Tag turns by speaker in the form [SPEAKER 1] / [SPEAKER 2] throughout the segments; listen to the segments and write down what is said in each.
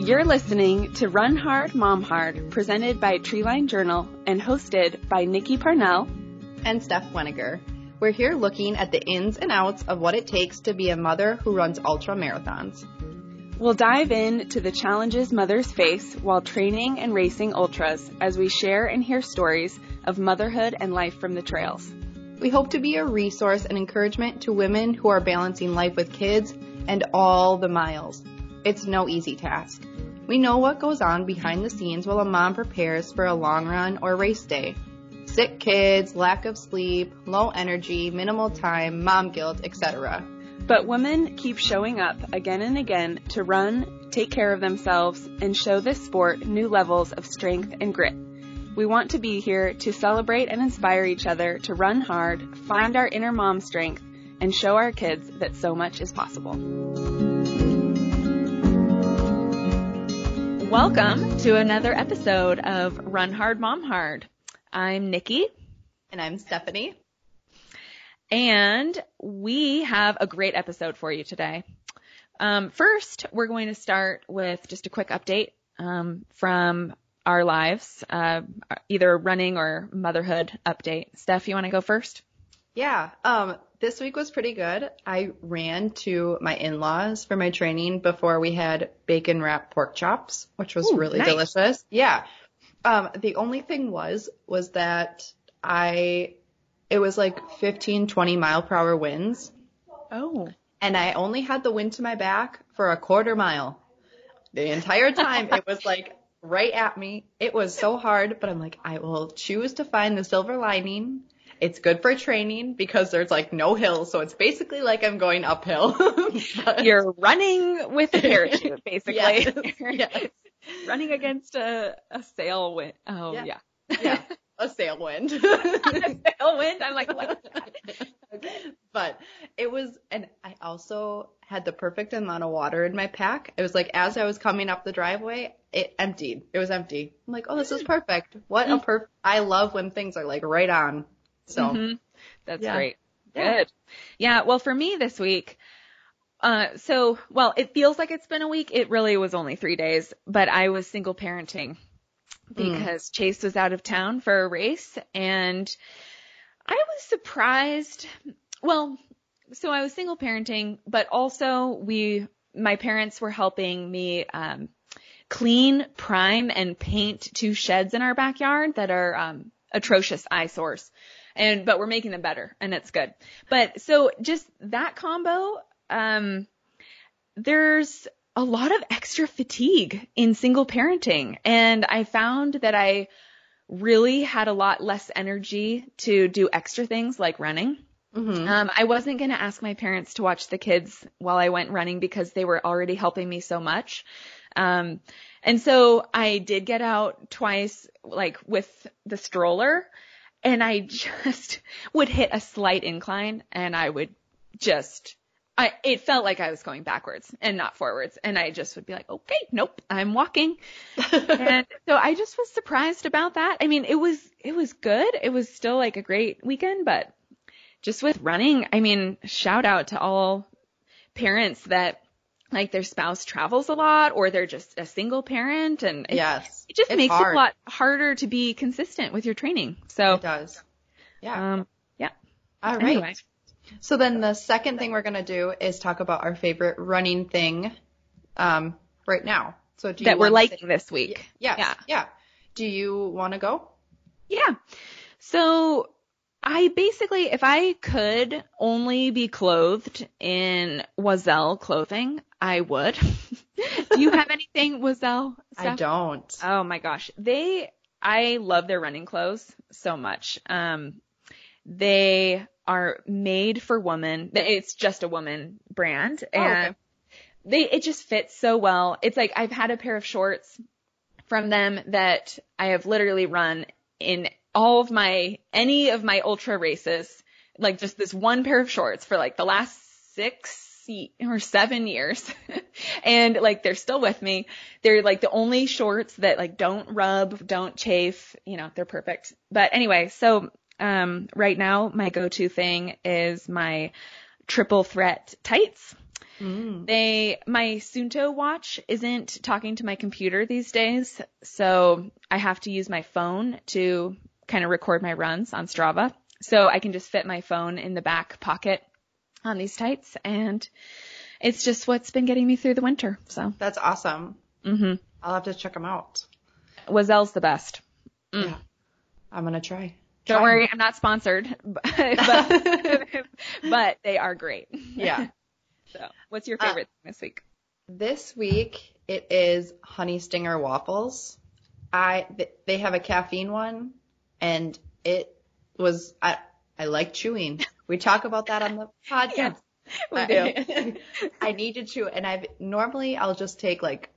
[SPEAKER 1] You're listening to Run Hard, Mom Hard, presented by Treeline Journal and hosted by Nikki Parnell
[SPEAKER 2] and Steph Weniger. We're here looking at the ins and outs of what it takes to be a mother who runs ultra marathons.
[SPEAKER 1] We'll dive in to the challenges mothers face while training and racing ultras as we share and hear stories of motherhood and life from the trails.
[SPEAKER 2] We hope to be a resource and encouragement to women who are balancing life with kids and all the miles. It's no easy task. We know what goes on behind the scenes while a mom prepares for a long run or race day. Sick kids, lack of sleep, low energy, minimal time, mom guilt, etc.
[SPEAKER 1] But women keep showing up again and again to run, take care of themselves, and show this sport new levels of strength and grit. We want to be here to celebrate and inspire each other to run hard, find our inner mom strength, and show our kids that so much is possible. Welcome to another episode of Run Hard Mom Hard. I'm Nikki.
[SPEAKER 2] And I'm Stephanie.
[SPEAKER 1] And we have a great episode for you today. Um, first, we're going to start with just a quick update um, from our lives, uh, either running or motherhood update. Steph, you want to go first?
[SPEAKER 2] Yeah. Um, this week was pretty good. I ran to my in-laws for my training before we had bacon wrapped pork chops, which was
[SPEAKER 1] Ooh,
[SPEAKER 2] really
[SPEAKER 1] nice.
[SPEAKER 2] delicious. Yeah. Um, the only thing was, was that I, it was like 15, 20 mile per hour winds.
[SPEAKER 1] Oh.
[SPEAKER 2] And I only had the wind to my back for a quarter mile. The entire time it was like right at me. It was so hard, but I'm like, I will choose to find the silver lining. It's good for training because there's like no hills, so it's basically like I'm going uphill.
[SPEAKER 1] But- You're running with a parachute, basically.
[SPEAKER 2] Yes, yes.
[SPEAKER 1] running against a, a sail wind. Oh,
[SPEAKER 2] Yeah.
[SPEAKER 1] yeah.
[SPEAKER 2] yeah, a sail wind.
[SPEAKER 1] a sail wind? I'm like, what?
[SPEAKER 2] but it was, and I also had the perfect amount of water in my pack. It was like as I was coming up the driveway, it emptied. It was empty. I'm like, oh, this is mm. perfect. What a mm. perfect. I love when things are like right on. So
[SPEAKER 1] Mhm. That's
[SPEAKER 2] Yeah.
[SPEAKER 1] great.
[SPEAKER 2] Yeah.
[SPEAKER 1] Good. Yeah. Well, for me this week, uh, so, well, it feels like it's been a week. It really was only three days, but I was single parenting because Chase was out of town for a race and I was surprised. Well, so I was single parenting, but also we, my parents were helping me, um, clean, prime, and paint two sheds in our backyard that are, um, atrocious eyesores. And, but we're making them better and it's good. But so just that combo, um, there's a lot of extra fatigue in single parenting. And I found that I really had a lot less energy to do extra things like running.
[SPEAKER 2] mhm.
[SPEAKER 1] Um, I wasn't going to ask my parents to watch the kids while I went running because they were already helping me so much. Um, and so I did get out twice, like with the stroller, and I just would hit a slight incline and I would just, I, it felt like I was going backwards and not forwards. And I just would be like, okay, nope, I'm walking. and so I just was surprised about that. I mean, it was, it was good. It was still like a great weekend, but just with running, I mean, shout out to all parents that like their spouse travels a lot or they're just a single parent and it,
[SPEAKER 2] yes,
[SPEAKER 1] it just
[SPEAKER 2] It's
[SPEAKER 1] makes
[SPEAKER 2] hard.
[SPEAKER 1] it a lot harder to be consistent with your training. So,
[SPEAKER 2] It does. Yeah.
[SPEAKER 1] um, yeah.
[SPEAKER 2] All right.
[SPEAKER 1] Anyway,
[SPEAKER 2] So then the second thing we're gonna do is talk about our favorite running thing, um, right now. So do you
[SPEAKER 1] that we're liking this week.
[SPEAKER 2] Yes.
[SPEAKER 1] Yeah.
[SPEAKER 2] Yeah. Do you want to go?
[SPEAKER 1] Yeah. So I basically, if I could only be clothed in Oiselle clothing, I would. Do you have anything Oiselle?
[SPEAKER 2] I don't.
[SPEAKER 1] Oh my gosh. They, I love their running clothes so much. Um, they are made for women. It's just a woman brand
[SPEAKER 2] Oh, okay.
[SPEAKER 1] and they, it just fits so well. It's like I've had a pair of shorts from them that I have literally run in all of my, any of my ultra races, like just this one pair of shorts for like the last six or seven years. and like they're still with me. They're like the only shorts that like don't rub, don't chafe, you know, they're perfect. But anyway, so um right now my go-to thing is my triple threat tights.
[SPEAKER 2] Mm.
[SPEAKER 1] They my Suunto watch isn't talking to my computer these days, so I have to use my phone to kind of record my runs on Strava. So I can just fit my phone in the back pocket on these tights and it's just what's been getting me through the winter. So,
[SPEAKER 2] That's awesome.
[SPEAKER 1] mhm.
[SPEAKER 2] I'll have to check them out.
[SPEAKER 1] Oiselle's the best. Mm.
[SPEAKER 2] Yeah. I'm gonna try.
[SPEAKER 1] Don't
[SPEAKER 2] Try
[SPEAKER 1] worry, I'm not sponsored, but, but, but they are great.
[SPEAKER 2] Yeah.
[SPEAKER 1] So, what's your
[SPEAKER 2] Uh,
[SPEAKER 1] favorite thing this week?
[SPEAKER 2] This week it is honey stinger waffles. I they have a caffeine one, and it was I I like chewing. We talk about that on the podcast.
[SPEAKER 1] We
[SPEAKER 2] I-
[SPEAKER 1] do.
[SPEAKER 2] I need to chew, and I've normally I'll just take like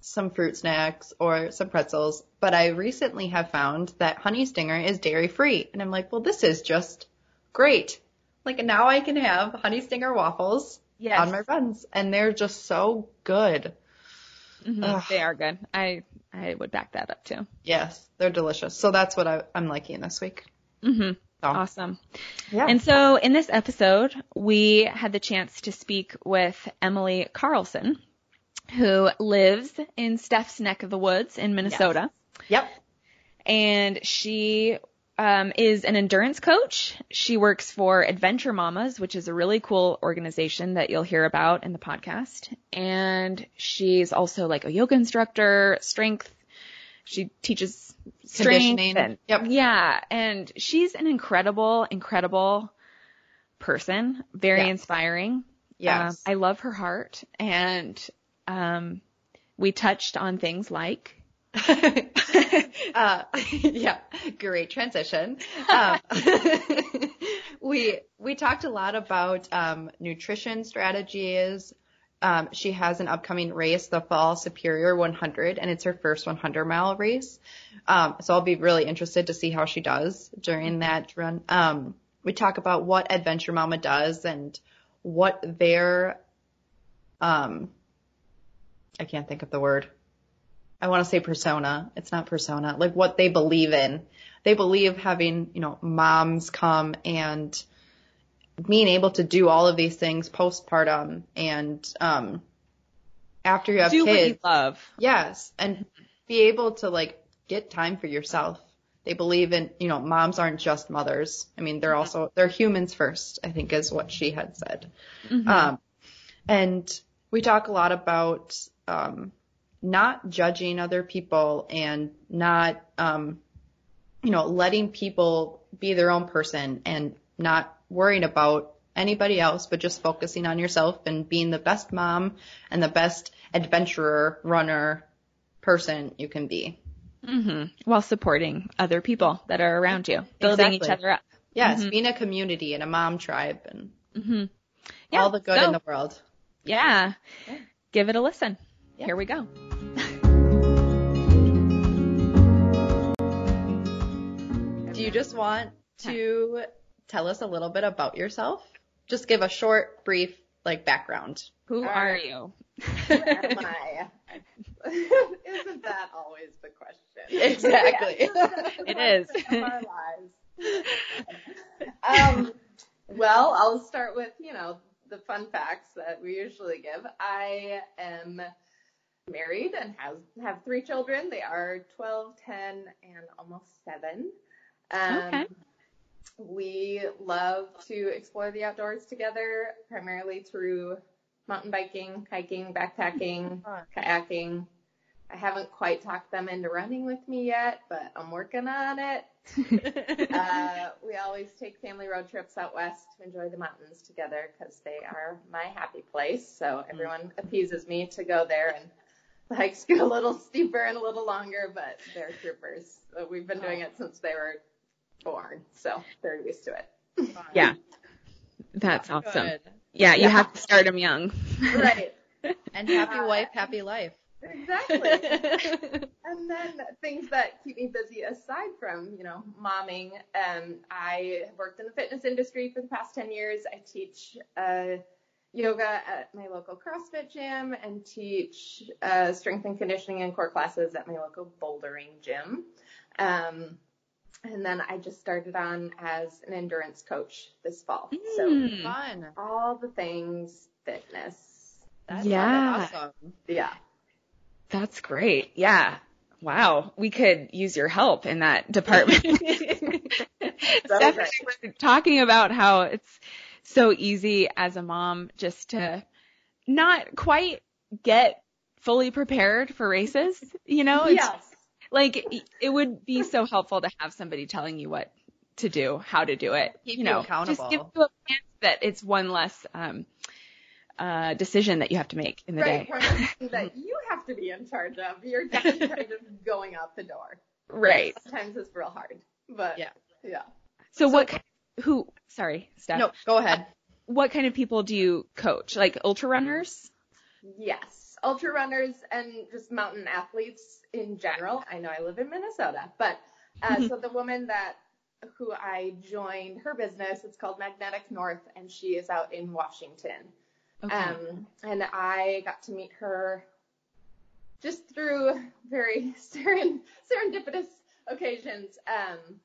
[SPEAKER 2] some fruit snacks or some pretzels, but I recently have found that Honey Stinger is dairy free, and I'm like, well, this is just great. Like now I can have Honey Stinger waffles
[SPEAKER 1] yes,
[SPEAKER 2] on my runs, and they're just so good.
[SPEAKER 1] Mhm, they are good. I I would back that up too.
[SPEAKER 2] Yes, they're delicious. So that's what I, I'm liking this week.
[SPEAKER 1] Mm-hmm.
[SPEAKER 2] So,
[SPEAKER 1] Awesome.
[SPEAKER 2] yeah.
[SPEAKER 1] And so in this episode, we had the chance to speak with Emily Carlson, who lives in Steph's neck of the woods in Minnesota.
[SPEAKER 2] yep.
[SPEAKER 1] and she um, is an endurance coach. She works for Adventure Mamas, which is a really cool organization that you'll hear about in the podcast. And she's also like a yoga instructor, strength. She teaches strength and
[SPEAKER 2] Yep.
[SPEAKER 1] yeah, and she's an incredible, incredible person. Very inspiring.
[SPEAKER 2] Yes.
[SPEAKER 1] Um, I love her heart, and um, we touched on things like
[SPEAKER 2] uh, yeah, great transition. Um, we we talked a lot about um, nutrition strategies. Um, she has an upcoming race, the Fall Superior 100, and it's her first 100 mile race. Um, so I'll be really interested to see how she does during that run. Um, we talk about what Adventure Mama does and what their um, I can't think of the word. I want to say persona. It's not persona. Like what they believe in. They believe having, you know, moms come and being able to do all of these things postpartum and um after you have
[SPEAKER 1] do what
[SPEAKER 2] kids.
[SPEAKER 1] you love.
[SPEAKER 2] Yes, and be able to like get time for yourself. They believe in, you know, moms aren't just mothers. I mean, they're also they're humans first, I think is what she had said.
[SPEAKER 1] Mhm.
[SPEAKER 2] Um, and we talk a lot about um, not judging other people and not, um, you know, letting people be their own person and not worrying about anybody else, but just focusing on yourself and being the best mom and the best adventurer, runner, person you can be.
[SPEAKER 1] hmm While supporting other people that are around you, building each other up.
[SPEAKER 2] Yes,
[SPEAKER 1] Mhm.
[SPEAKER 2] being a community and a mom tribe and
[SPEAKER 1] hmm Yeah,
[SPEAKER 2] all the good
[SPEAKER 1] so,
[SPEAKER 2] in the world.
[SPEAKER 1] Yeah.
[SPEAKER 2] Yeah.
[SPEAKER 1] Give it a listen.
[SPEAKER 2] Yeah.
[SPEAKER 1] Here we go.
[SPEAKER 2] Do you just want to tell us a little bit about yourself? Just give a short, brief, like background.
[SPEAKER 1] Who
[SPEAKER 3] All
[SPEAKER 1] are
[SPEAKER 3] right.
[SPEAKER 1] you?
[SPEAKER 3] Am I? Isn't that always the question?
[SPEAKER 2] Exactly.
[SPEAKER 1] It is.
[SPEAKER 3] Our lives. um, well, I'll start with you know the fun facts that we usually give. I am married and has have three children. They are 12, 10, and almost seven. Um,
[SPEAKER 1] Okay.
[SPEAKER 3] We love to explore the outdoors together, primarily through mountain biking, hiking, backpacking, kayaking. I haven't quite talked them into running with me yet, but I'm working on it. Uh, we always take family road trips out west to enjoy the mountains together because they are my happy place. So everyone appeases me to go there and the hikes get a little steeper and a little longer, but they're troopers. We've been doing it since they were born, so they're used to it.
[SPEAKER 1] yeah. That's awesome.
[SPEAKER 2] Good.
[SPEAKER 1] Yeah, you
[SPEAKER 3] Yeah.
[SPEAKER 1] have to start them young.
[SPEAKER 3] Right.
[SPEAKER 2] And happy
[SPEAKER 3] Uh,
[SPEAKER 2] wife, happy life.
[SPEAKER 3] Exactly. And then things that keep me busy aside from, you know, momming, um, I have worked in the fitness industry for the past 10 years. I teach uh, yoga at my local CrossFit gym and teach uh, strength and conditioning and core classes at my local bouldering gym. Um, and then I just started on as an endurance coach this fall. So
[SPEAKER 1] Mm.
[SPEAKER 2] Fun.
[SPEAKER 3] all the things fitness.
[SPEAKER 2] That's
[SPEAKER 1] Yeah.
[SPEAKER 2] awesome.
[SPEAKER 3] Yeah.
[SPEAKER 1] That's great. Yeah. Wow. We could use your help in that department. Stephanie was talking about how it's so easy as a mom just to not quite get fully prepared for races. You know, it's
[SPEAKER 3] yes.
[SPEAKER 1] like it would be so helpful to have somebody telling you what to do, how to do it.
[SPEAKER 2] Keep
[SPEAKER 1] you know,
[SPEAKER 2] accountable.
[SPEAKER 1] just give you a chance that it's one less um, uh, decision that you have to make in the
[SPEAKER 3] Right.
[SPEAKER 1] day.
[SPEAKER 3] Thing that you have to be in charge of. You're just in of going out the door.
[SPEAKER 1] Right.
[SPEAKER 3] Sometimes it's real hard. But
[SPEAKER 2] Yeah.
[SPEAKER 3] Yeah.
[SPEAKER 1] So, what? ki- Who? Sorry, Steph.
[SPEAKER 2] No, go ahead.
[SPEAKER 1] What kind of people do you coach? Like ultra runners?
[SPEAKER 3] Yes. Ultra runners and just mountain athletes in general. I know I live in Minnesota, but uh, so the woman that who I joined her business, it's called Magnetic North, and she is out in Washington.
[SPEAKER 1] Okay.
[SPEAKER 3] Um, and I got to meet her just through very seren- serendipitous occasions. Um,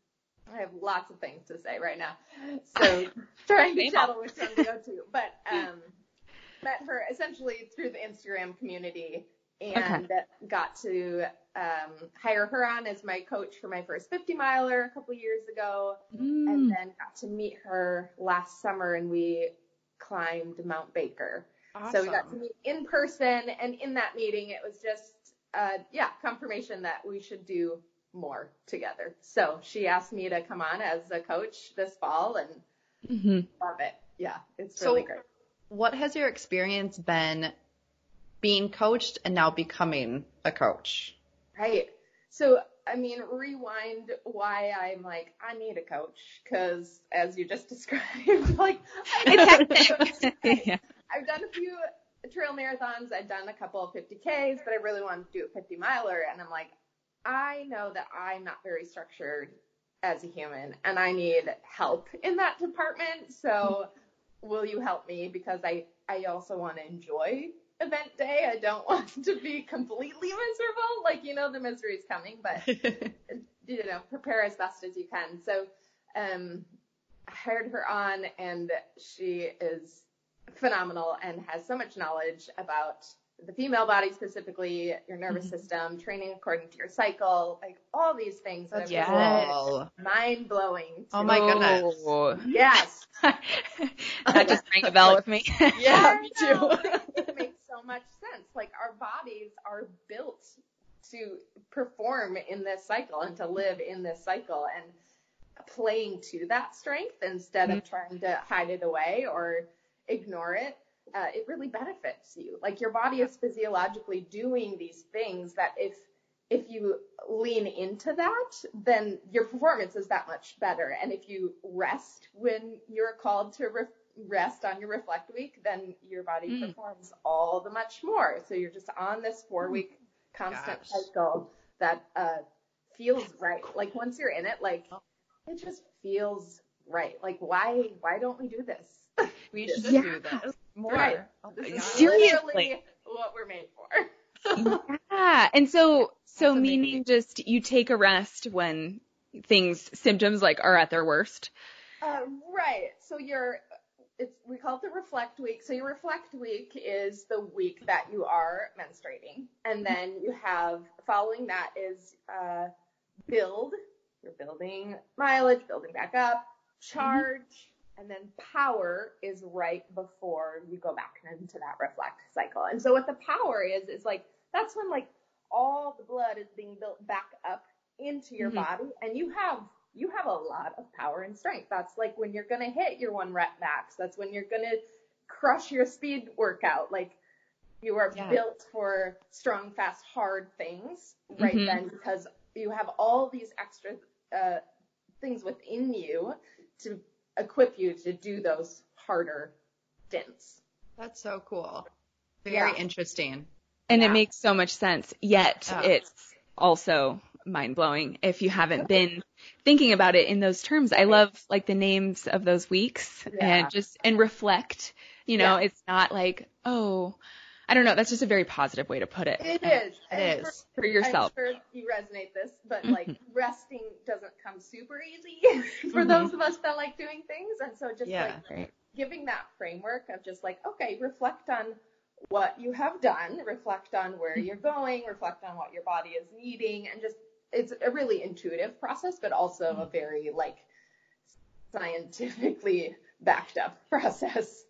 [SPEAKER 3] I have lots of things to say right now, so trying to channel which one to go to. But um, met her essentially through the Instagram community and got to um, hire her on as my coach for my first 50 miler a couple years ago
[SPEAKER 1] Mm.
[SPEAKER 3] and then got to meet her last summer and we climbed Mount Baker. So we got to meet in person and in that meeting it was just uh yeah, confirmation that we should do more together. So she asked me to come on as a coach this fall and
[SPEAKER 1] Mhm.
[SPEAKER 3] love it. Yeah, it's
[SPEAKER 2] So-
[SPEAKER 3] really great.
[SPEAKER 2] What has your experience been being coached and now becoming a coach?
[SPEAKER 3] Right. So, I mean, rewind why I'm like, I need a coach because as you just described, like, I
[SPEAKER 1] It's hectic. yeah.
[SPEAKER 3] I've done a few trail marathons. I've done a couple of 50Ks, but I really want to do a 50 miler. And I'm like, I know that I'm not very structured as a human and I need help in that department. So will you help me? Because I, I also want to enjoy event day. I don't want to be completely miserable. Like, you know, the misery is coming, but you know, prepare as best as you can. So, um, I hired her on and she is phenomenal and has so much knowledge about the female body specifically, your nervous mm-hmm. system, training according to your cycle, like all these things that
[SPEAKER 2] cool.
[SPEAKER 3] mind blowing.
[SPEAKER 2] Oh my goodness.
[SPEAKER 3] Yes.
[SPEAKER 1] that just rang a bell with me.
[SPEAKER 2] Yeah, me too.
[SPEAKER 3] it makes so much sense. Like our bodies are built to perform in this cycle and to live in this cycle and playing to that strength instead of mm-hmm. trying to hide it away or ignore it. Uh, it really benefits you. Like your body is physiologically doing these things that if if you lean into that, then your performance is that much better. And if you rest when you're called to re- rest on your reflect week, then your body
[SPEAKER 1] Mm.
[SPEAKER 3] performs all the much more. So you're just on this four week constant
[SPEAKER 2] Gosh.
[SPEAKER 3] cycle that uh, feels right. Like once you're in it, like it just feels right. Like why why don't we do this?
[SPEAKER 2] We should
[SPEAKER 1] Yeah.
[SPEAKER 2] do this more.
[SPEAKER 3] Right.
[SPEAKER 2] Oh
[SPEAKER 3] This is.
[SPEAKER 1] Seriously.
[SPEAKER 3] what we're made for.
[SPEAKER 1] yeah. And so, so
[SPEAKER 2] That's
[SPEAKER 1] meaning
[SPEAKER 2] amazing.
[SPEAKER 1] just you take a rest when things, symptoms like are at their worst.
[SPEAKER 3] Uh, right. So your it's we call it the reflect week. So your reflect week is the week that you are menstruating, and then you have following that is uh, build. You're building mileage, building back up, charge, and then power is right before you go back into that reflect cycle. And so what the power is is like that's when like all the blood is being built back up into your
[SPEAKER 1] Mhm.
[SPEAKER 3] body, and you have you have a lot of power and strength. That's like when you're gonna hit your one rep max. That's when you're gonna crush your speed workout. Like you are
[SPEAKER 2] Yeah.
[SPEAKER 3] built for strong, fast, hard things right
[SPEAKER 1] Mhm.
[SPEAKER 3] then because you have all these extra uh, things within you to equip you to do those harder stints.
[SPEAKER 2] That's so cool. Very
[SPEAKER 3] Yeah.
[SPEAKER 2] interesting.
[SPEAKER 1] And it makes so much sense, yet
[SPEAKER 2] Yeah.
[SPEAKER 1] it's also mind blowing if you haven't been thinking about it in those terms. I love like the names of those weeks
[SPEAKER 3] Yeah.
[SPEAKER 1] and just, and reflect, you know,
[SPEAKER 3] Yeah.
[SPEAKER 1] it's not like, oh, I don't know. That's just a very positive way to put it.
[SPEAKER 3] It is.
[SPEAKER 2] It
[SPEAKER 3] And
[SPEAKER 2] is.
[SPEAKER 1] for yourself.
[SPEAKER 3] I'm sure you resonate this, but
[SPEAKER 1] Mhm.
[SPEAKER 3] like resting doesn't come super easy for
[SPEAKER 1] Mhm.
[SPEAKER 3] those of us that like doing things. And so just
[SPEAKER 2] Yeah.
[SPEAKER 3] like
[SPEAKER 1] Right.
[SPEAKER 3] giving that framework of just like, okay, reflect on what you have done, reflect on where you're going, reflect on what your body is needing, and just it's a really intuitive process, but also a very like scientifically backed up process.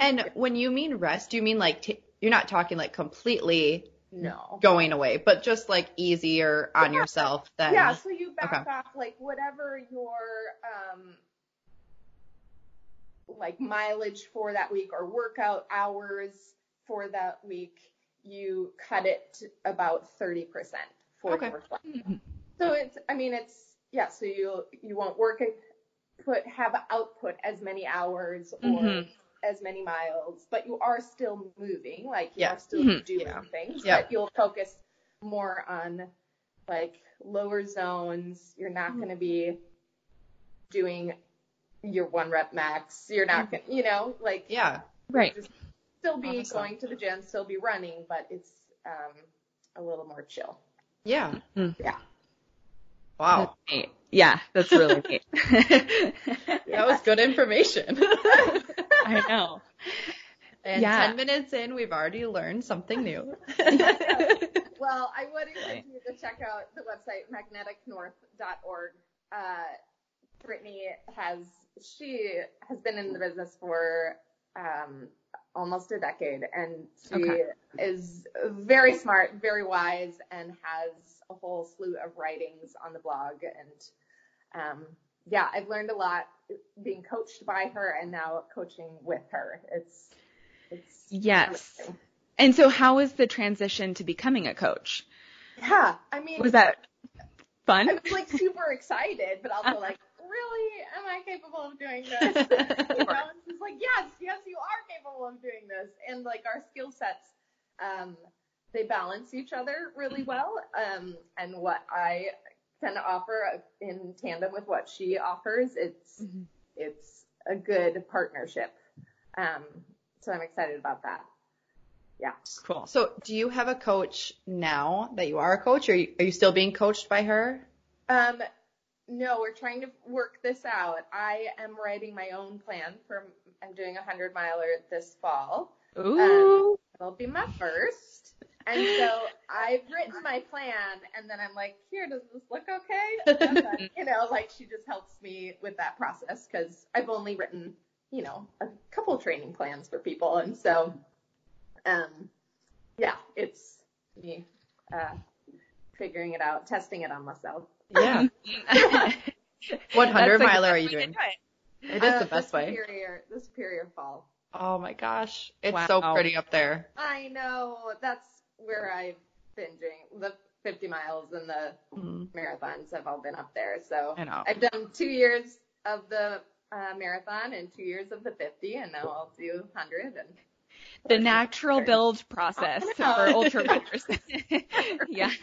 [SPEAKER 2] And when you mean rest, do you mean like t- you're not talking like completely
[SPEAKER 3] No.
[SPEAKER 2] going away, but just like easier on
[SPEAKER 3] Yeah.
[SPEAKER 2] yourself then?
[SPEAKER 3] Yeah, so you back
[SPEAKER 2] Okay.
[SPEAKER 3] off like whatever your um like mileage for that week or workout hours for that week, you cut it to about 30% for
[SPEAKER 2] Okay.
[SPEAKER 3] your.
[SPEAKER 1] Mhm.
[SPEAKER 3] So it's I mean it's yeah, so you you won't work it put have output as many hours or
[SPEAKER 1] Mhm.
[SPEAKER 3] As many miles, but you are still moving, like you
[SPEAKER 2] Yeah.
[SPEAKER 3] are still
[SPEAKER 1] Mhm.
[SPEAKER 3] doing
[SPEAKER 2] Yeah.
[SPEAKER 3] things,
[SPEAKER 2] Yeah.
[SPEAKER 3] but you'll focus more on like lower zones. You're not going to be doing your one rep max. You're not going to, you know, like
[SPEAKER 2] Yeah.
[SPEAKER 1] Right.
[SPEAKER 3] still be
[SPEAKER 2] Awesome.
[SPEAKER 3] going to the gym, still be running, but it's um, a little more chill.
[SPEAKER 2] Yeah.
[SPEAKER 1] Mhm.
[SPEAKER 3] Yeah.
[SPEAKER 2] Wow.
[SPEAKER 1] That's. Yeah, that's really neat.
[SPEAKER 2] That was good information.
[SPEAKER 1] I know.
[SPEAKER 2] and
[SPEAKER 1] Yeah.
[SPEAKER 2] 10 minutes in, we've already learned something new.
[SPEAKER 3] Well, I would encourage you to check out the website magneticnorth.org. Uh, Brittany has she has been in the business for um, almost a decade, and she
[SPEAKER 1] Okay.
[SPEAKER 3] is very smart, very wise, and has a whole slew of writings on the blog. And um, yeah, I've learned a lot being coached by her, and now coaching with her. It's it's
[SPEAKER 1] Yes.
[SPEAKER 3] amazing.
[SPEAKER 1] And so how was the transition to becoming a coach?
[SPEAKER 3] Yeah, I mean,
[SPEAKER 1] Was that fun?
[SPEAKER 3] I was like super excited, but also like, really, am I capable of doing this? you know, it's like, yes, yes, you are capable of doing this, and like our skill sets, um, they balance each other really well. Um, and what I tend to offer in tandem with what she offers, it's
[SPEAKER 1] Mhm.
[SPEAKER 3] it's a good partnership. Um, so I'm excited about that. Yeah.
[SPEAKER 1] Cool.
[SPEAKER 2] so, do you have a coach now that you are a coach, or are you, are you still being coached by her?
[SPEAKER 3] Um, no, we're trying to work this out. I am writing my own plan for. I'm doing a hundred miler this fall.
[SPEAKER 1] Ooh.
[SPEAKER 3] It'll be my first, and so I've written my plan, and then I'm like, here, does this look okay? And then, you know, like she just helps me with that process because I've only written, you know, a couple training plans for people, and so, um, yeah, it's me uh, figuring it out, testing it on myself.
[SPEAKER 2] Yeah. What 100
[SPEAKER 1] a
[SPEAKER 2] miler are you doing?
[SPEAKER 1] it.
[SPEAKER 2] It is
[SPEAKER 3] Uh,
[SPEAKER 2] the best way.
[SPEAKER 3] Superior, the superior fall.
[SPEAKER 2] Oh my gosh. It's
[SPEAKER 1] Wow.
[SPEAKER 2] so pretty up there.
[SPEAKER 3] I know that's where I've been doing the 50 miles and the
[SPEAKER 2] Mm.
[SPEAKER 3] marathons have all been up there. So. I've done two years of the uh, marathon and two years of the 50, and now I'll do 100. And
[SPEAKER 1] The natural build process for ultra runners. yeah.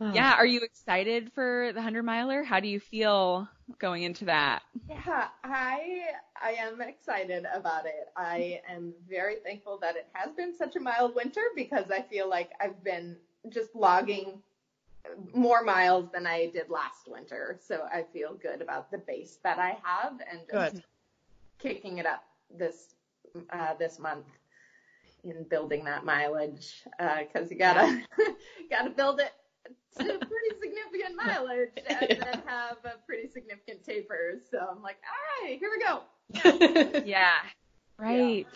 [SPEAKER 1] Yeah. Are you excited for the 100 miler? How do you feel going into that?
[SPEAKER 3] yeah, I I am excited about it. I am very thankful that it has been such a mild winter because I feel like I've been just logging more miles than I did last winter. So I feel good about the base that I have and just
[SPEAKER 2] Good.
[SPEAKER 3] kicking it up this uh, this month in building that mileage because you gotta gotta build it to pretty significant mileage and then have a pretty significant taper. So I'm like, all right, here we go.
[SPEAKER 1] Yeah. Right.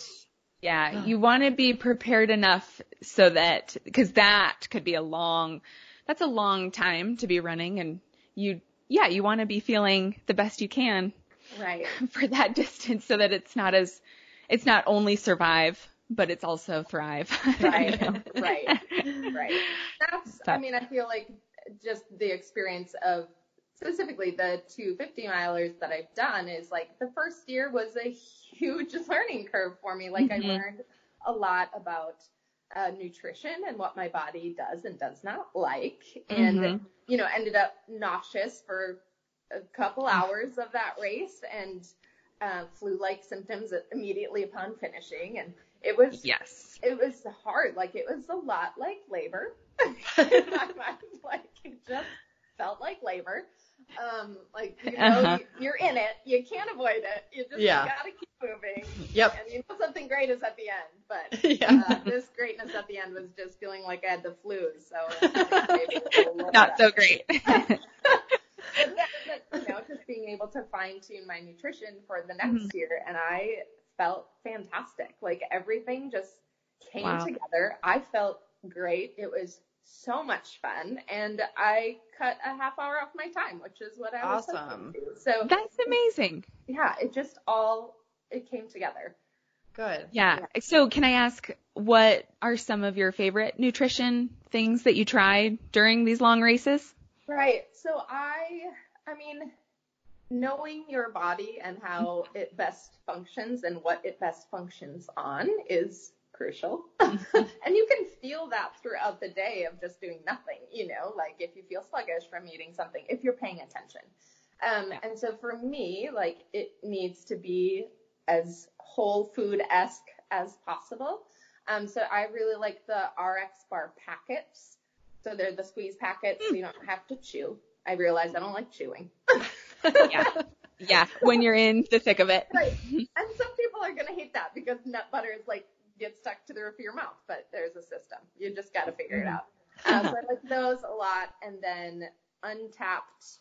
[SPEAKER 1] Yeah. You want to be prepared enough so that, cause that could be a long, that's a long time to be running and you, yeah, you want to be feeling the best you can
[SPEAKER 3] Right.
[SPEAKER 1] for that distance so that it's not as, it's not only survive, but it's also thrive.
[SPEAKER 3] Right. Right. Right. That's, I mean, I feel like just the experience of specifically the 250 milers that I've done is like the first year was a huge learning curve for me. Like
[SPEAKER 1] Mhm.
[SPEAKER 3] I learned a lot about uh, nutrition and what my body does and does not like, and
[SPEAKER 1] Mhm.
[SPEAKER 3] you know ended up nauseous for a couple hours of that race and uh, flu-like symptoms immediately upon finishing, and it was
[SPEAKER 1] Yes.
[SPEAKER 3] it was hard. Like it was a lot like labor. In my mind, like it just felt like labor. Um, like you know,
[SPEAKER 1] Uh-huh.
[SPEAKER 3] you, you're in it. You can't avoid it. You just
[SPEAKER 2] Yeah.
[SPEAKER 3] gotta keep moving.
[SPEAKER 2] Yep.
[SPEAKER 3] And you know something great is at the end, but
[SPEAKER 2] yeah.
[SPEAKER 3] uh, this greatness at the end was just feeling like I had the flu. So maybe it's a little
[SPEAKER 1] Not so great.
[SPEAKER 3] But that, you know, just being able to fine tune my nutrition for the next year, and I felt fantastic. Like everything just came
[SPEAKER 1] Wow.
[SPEAKER 3] together. I felt great. It was so much fun, and I cut a half hour off my time, which is what I was
[SPEAKER 2] Awesome.
[SPEAKER 3] to. So
[SPEAKER 1] That's amazing.
[SPEAKER 3] yeah, it just all it came together.
[SPEAKER 2] Good.
[SPEAKER 1] Yeah. So can I ask what are some of your favorite nutrition things that you tried during these long races?
[SPEAKER 3] Right. So I, I mean, knowing your body and how it best functions and what it best functions on is crucial. and you can feel that throughout the day of just doing nothing, you know, like if you feel sluggish from eating something, if you're paying attention. Um, and so for me, like it needs to be as whole food esque as possible. Um, so I really like the RX bar packets. So they're the squeeze packets, so you don't have to chew. I realized I don't like chewing.
[SPEAKER 1] Yeah. Yeah. When you're in the thick of it.
[SPEAKER 3] Right. And some people are gonna hate that because nut butter is like gets stuck to the roof of your mouth, but there's a system. You just gotta figure it out. Uh, so I like those a lot, and then untapped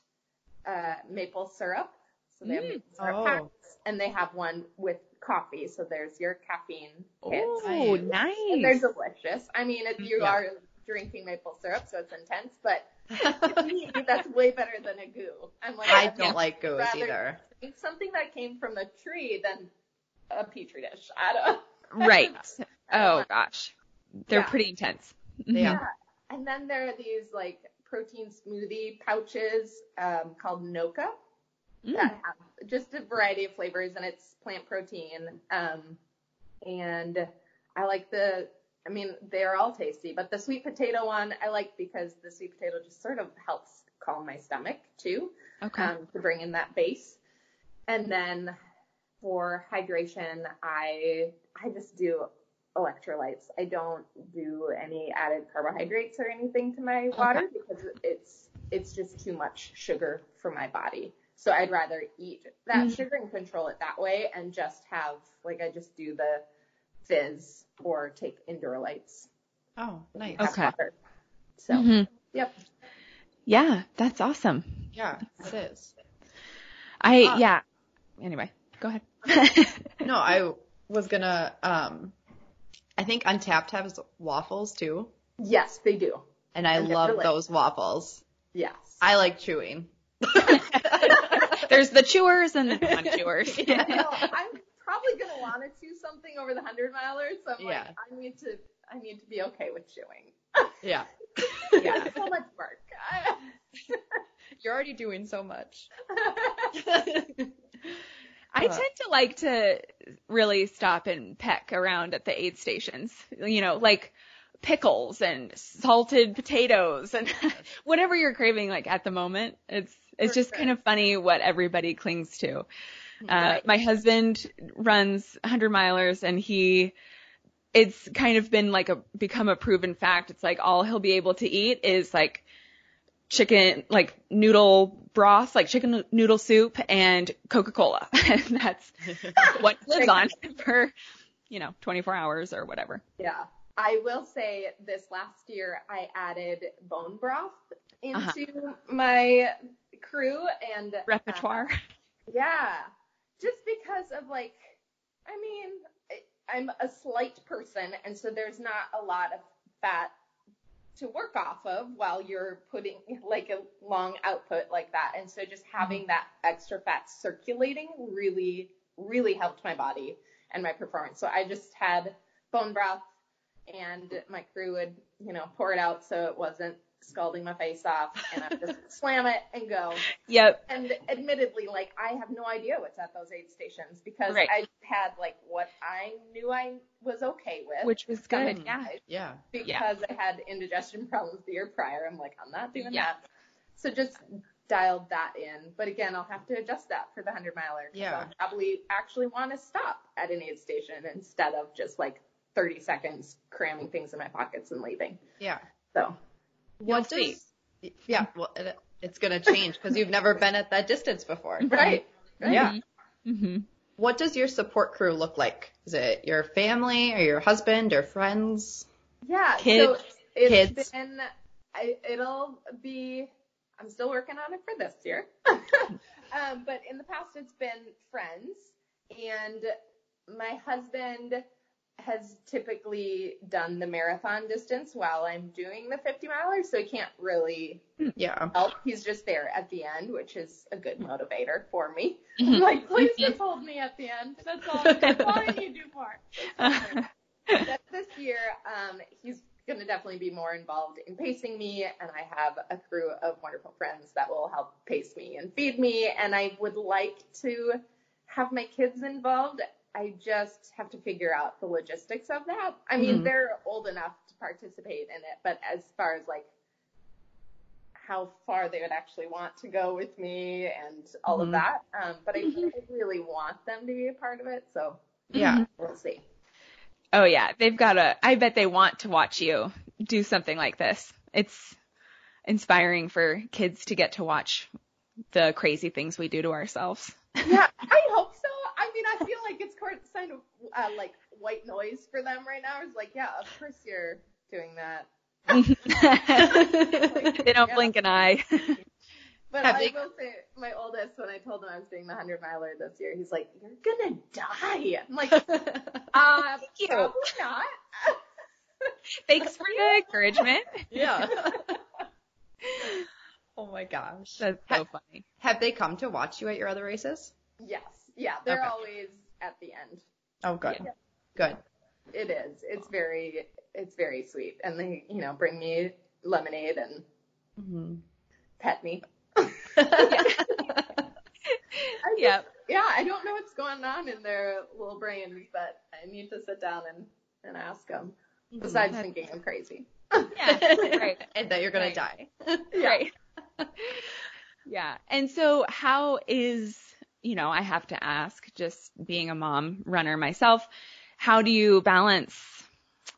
[SPEAKER 3] uh, maple syrup. So they have
[SPEAKER 1] Mm.
[SPEAKER 3] maple syrup
[SPEAKER 2] Oh.
[SPEAKER 3] packs, and they have one with coffee. So there's your caffeine hits.
[SPEAKER 1] Oh,
[SPEAKER 2] Nice.
[SPEAKER 3] And they're delicious. I mean, if you
[SPEAKER 2] Yeah.
[SPEAKER 3] are drinking maple syrup, so it's intense, but to me, that's way better than a goo. I'm like,
[SPEAKER 2] I don't like goos either.
[SPEAKER 3] something that came from a tree than a petri dish. I don't.
[SPEAKER 1] Right. Oh gosh. They're
[SPEAKER 3] Yeah.
[SPEAKER 1] pretty intense.
[SPEAKER 2] Yeah.
[SPEAKER 3] And then there are these like protein smoothie pouches um, called Noka
[SPEAKER 1] Mm.
[SPEAKER 3] that have just a variety of flavors, and it's plant protein. Um, and I like the. I mean, they're all tasty, but the sweet potato one I like because the sweet potato just sort of helps calm my stomach too.
[SPEAKER 1] Okay.
[SPEAKER 3] um, to bring in that base. And then for hydration, I I just do electrolytes. I don't do any added carbohydrates or anything to my water because it's it's just too much sugar for my body. So I'd rather eat that
[SPEAKER 1] Mhm.
[SPEAKER 3] sugar and control it that way and just have like I just do the fizz or take Endurolytes.
[SPEAKER 2] Oh, nice.
[SPEAKER 1] Okay.
[SPEAKER 3] water. So
[SPEAKER 1] Mhm.
[SPEAKER 3] yep.
[SPEAKER 1] Yeah, that's awesome.
[SPEAKER 2] Yeah, it is.
[SPEAKER 1] I
[SPEAKER 2] Uh,
[SPEAKER 1] yeah. Anyway, go ahead.
[SPEAKER 2] No, I was gonna. Um, I think Untapped has waffles too,
[SPEAKER 3] Yes, they do.
[SPEAKER 2] and I
[SPEAKER 3] And
[SPEAKER 2] love those waffles.
[SPEAKER 3] Yes.
[SPEAKER 2] I like chewing.
[SPEAKER 1] There's the chewers and the non-chewers.
[SPEAKER 3] No, I'm probably gonna want to chew something over the hundred milers. So I'm
[SPEAKER 2] Yeah.
[SPEAKER 3] like, I need to, I need to be okay with chewing.
[SPEAKER 2] Yeah.
[SPEAKER 3] Yeah, so much work.
[SPEAKER 2] You're already doing so much.
[SPEAKER 1] I tend to like to really stop and peck around at the aid stations. You know, like pickles and salted potatoes and whatever you're craving like at the moment. It's it's
[SPEAKER 3] For
[SPEAKER 1] just
[SPEAKER 3] sure.
[SPEAKER 1] kind of funny what everybody clings to. Uh, my husband runs 100 milers and he it's kind of been like a become a proven fact. It's like all he'll be able to eat is like chicken, like noodle broth, like chicken noodle soup and Coca-Cola. and that's what he lives on for, you know, 24 hours or whatever.
[SPEAKER 3] yeah. I will say this last year I added bone broth into
[SPEAKER 1] Uh-huh.
[SPEAKER 3] my crew and uh,
[SPEAKER 1] Repertoire.
[SPEAKER 3] Yeah, just because of like, I mean, I'm a slight person, and so there's not a lot of fat to work off of while you're putting like a long output like that. And so just having that extra fat circulating really, really helped my body and my performance. So I just had bone broth and my crew would, you know, pour it out so it wasn't scalding my face off and I just slam it and go.
[SPEAKER 1] Yep.
[SPEAKER 3] And admittedly, like I have no idea what's at those aid stations because
[SPEAKER 1] Right.
[SPEAKER 3] I had like what I knew I was okay with.
[SPEAKER 1] Which was good.
[SPEAKER 3] Some
[SPEAKER 1] Yeah.
[SPEAKER 3] advice
[SPEAKER 2] Yeah.
[SPEAKER 3] because I had indigestion problems the year prior. I'm like, I'm not doing
[SPEAKER 1] Yeah.
[SPEAKER 3] that. So just dialed that in. But again, I'll have to adjust that for the 100 miler. 'cause
[SPEAKER 2] Yeah.
[SPEAKER 3] I'll probably actually want to stop at an aid station instead of just like 30 seconds cramming things in my pockets and leaving.
[SPEAKER 2] Yeah.
[SPEAKER 3] So
[SPEAKER 2] What
[SPEAKER 1] You'll
[SPEAKER 2] does? Yeah. Well, it, it's gonna change because you've never been at that distance before.
[SPEAKER 3] right. right.
[SPEAKER 2] Yeah.
[SPEAKER 1] hmm
[SPEAKER 2] What does your support crew look like? Is it your family or your husband or friends?
[SPEAKER 3] Yeah.
[SPEAKER 1] Kids.
[SPEAKER 3] So it's
[SPEAKER 2] Kids.
[SPEAKER 3] been, I, it'll be, I'm still working on it for this year. um, but in the past, it's been friends. And my husband has typically done the marathon distance while I'm doing the 50 miler. So he can't really
[SPEAKER 2] Yeah.
[SPEAKER 3] help. He's just there at the end, which is a good motivator for me.
[SPEAKER 1] Mhm.
[SPEAKER 3] I'm like, please just hold me at the end. That's all, that's all I need to do more. This year, um, he's going to definitely be more involved in pacing me, and I have a crew of wonderful friends that will help pace me and feed me. And I would like to have my kids involved. I just have to figure out the logistics of that. I mean,
[SPEAKER 2] Mhm.
[SPEAKER 3] they're old enough to participate in it, but as far as like how far they would actually want to go with me and all
[SPEAKER 2] Mhm.
[SPEAKER 3] of that, um, but I, I really want them to be a part of it, so
[SPEAKER 2] Yeah.
[SPEAKER 3] we'll see.
[SPEAKER 1] Oh yeah, they've got a. I bet they want to watch you do something like this. It's inspiring for kids to get to watch the crazy things we do to ourselves.
[SPEAKER 3] Yeah, I hope so. I feel like it's kind of uh, like white noise for them right now. It's like, yeah, of course you're doing that.
[SPEAKER 1] they don't
[SPEAKER 3] Yeah.
[SPEAKER 1] blink an eye.
[SPEAKER 3] But
[SPEAKER 2] Have
[SPEAKER 3] I
[SPEAKER 2] they-
[SPEAKER 3] will say, my oldest, when I told him I was doing the 100 miler this year, he's like, you're gonna die. I'm like, uh,
[SPEAKER 1] you.
[SPEAKER 3] probably not.
[SPEAKER 1] Thanks for the encouragement.
[SPEAKER 2] yeah. oh my gosh.
[SPEAKER 1] That's so funny.
[SPEAKER 2] Have they come to watch you at your other races?
[SPEAKER 3] Yes, yeah, they're
[SPEAKER 2] Okay.
[SPEAKER 3] always at the end.
[SPEAKER 2] Oh, good.
[SPEAKER 3] Yeah.
[SPEAKER 2] Good.
[SPEAKER 3] It is. It's very, it's very sweet. And they, you know, bring me lemonade and
[SPEAKER 2] mm-hmm.
[SPEAKER 3] pet me. I
[SPEAKER 1] Yeah.
[SPEAKER 3] yeah, I don't know what's going on in their little brains, but I need to sit down and, and ask them. Besides thinking I'm crazy.
[SPEAKER 1] Yeah. Right.
[SPEAKER 2] and that you're gonna
[SPEAKER 1] Right.
[SPEAKER 2] die.
[SPEAKER 1] Right. yeah. And so how is, you know, I have to ask, just being a mom runner myself, how do you balance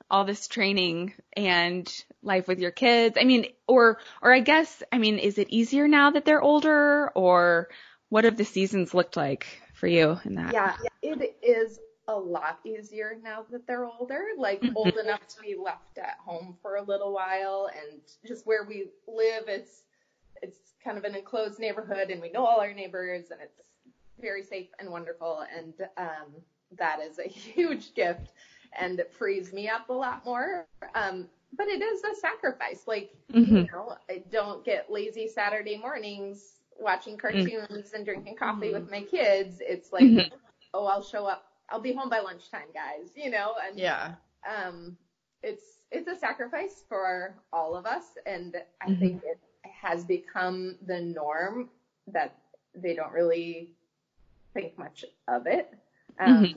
[SPEAKER 1] all this training and life with your kids? I mean, or, or I guess, I mean, is it easier now that they're older or what have the seasons looked like for you in that?
[SPEAKER 3] Yeah, it is a lot easier now that they're older, like mm-hmm. old enough to be left at home for a little while, and just where we live, it's it's kind of an enclosed neighborhood, and we know all our neighbors, and it's very safe and wonderful, and um, that is a huge gift, and it frees me up a lot more. Um, but it is a sacrifice, like
[SPEAKER 1] Mhm.
[SPEAKER 3] you know, I don't get lazy Saturday mornings watching cartoons and drinking coffee with my kids. It's like,
[SPEAKER 1] Mhm.
[SPEAKER 3] oh, I'll show up. I'll be home by lunchtime, guys. You know, and
[SPEAKER 2] Yeah.
[SPEAKER 3] um, it's it's a sacrifice for all of us, and I
[SPEAKER 1] Mhm.
[SPEAKER 3] think it has become the norm that they don't really think much of it. Um,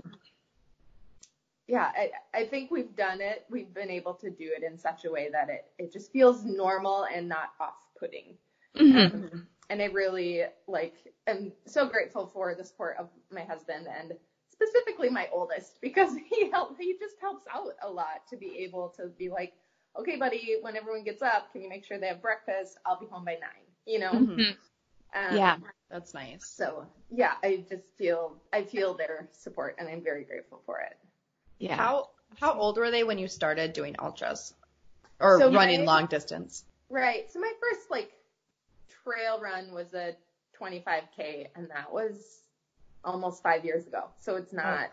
[SPEAKER 3] Yeah, I, I think we've done it. We've been able to do it in such a way that it, it just feels normal and not off-putting.
[SPEAKER 1] Mhm.
[SPEAKER 3] Um, and I really like I'm so grateful for the support of my husband and specifically my oldest because he help he just helps out a lot to be able to be like, okay, buddy, when everyone gets up, can you make sure they have breakfast? I'll be home by nine. You know.
[SPEAKER 2] Mhm.
[SPEAKER 3] Um,
[SPEAKER 1] Yeah.
[SPEAKER 2] That's nice.
[SPEAKER 3] So yeah, I just feel I feel their support and I'm very grateful for it.
[SPEAKER 1] Yeah.
[SPEAKER 2] How how old were they when you started doing ultras or
[SPEAKER 3] So
[SPEAKER 2] running
[SPEAKER 3] my-
[SPEAKER 2] long distance?
[SPEAKER 3] Right. So my first like trail run was a 25k, and that was almost five years ago. So it's not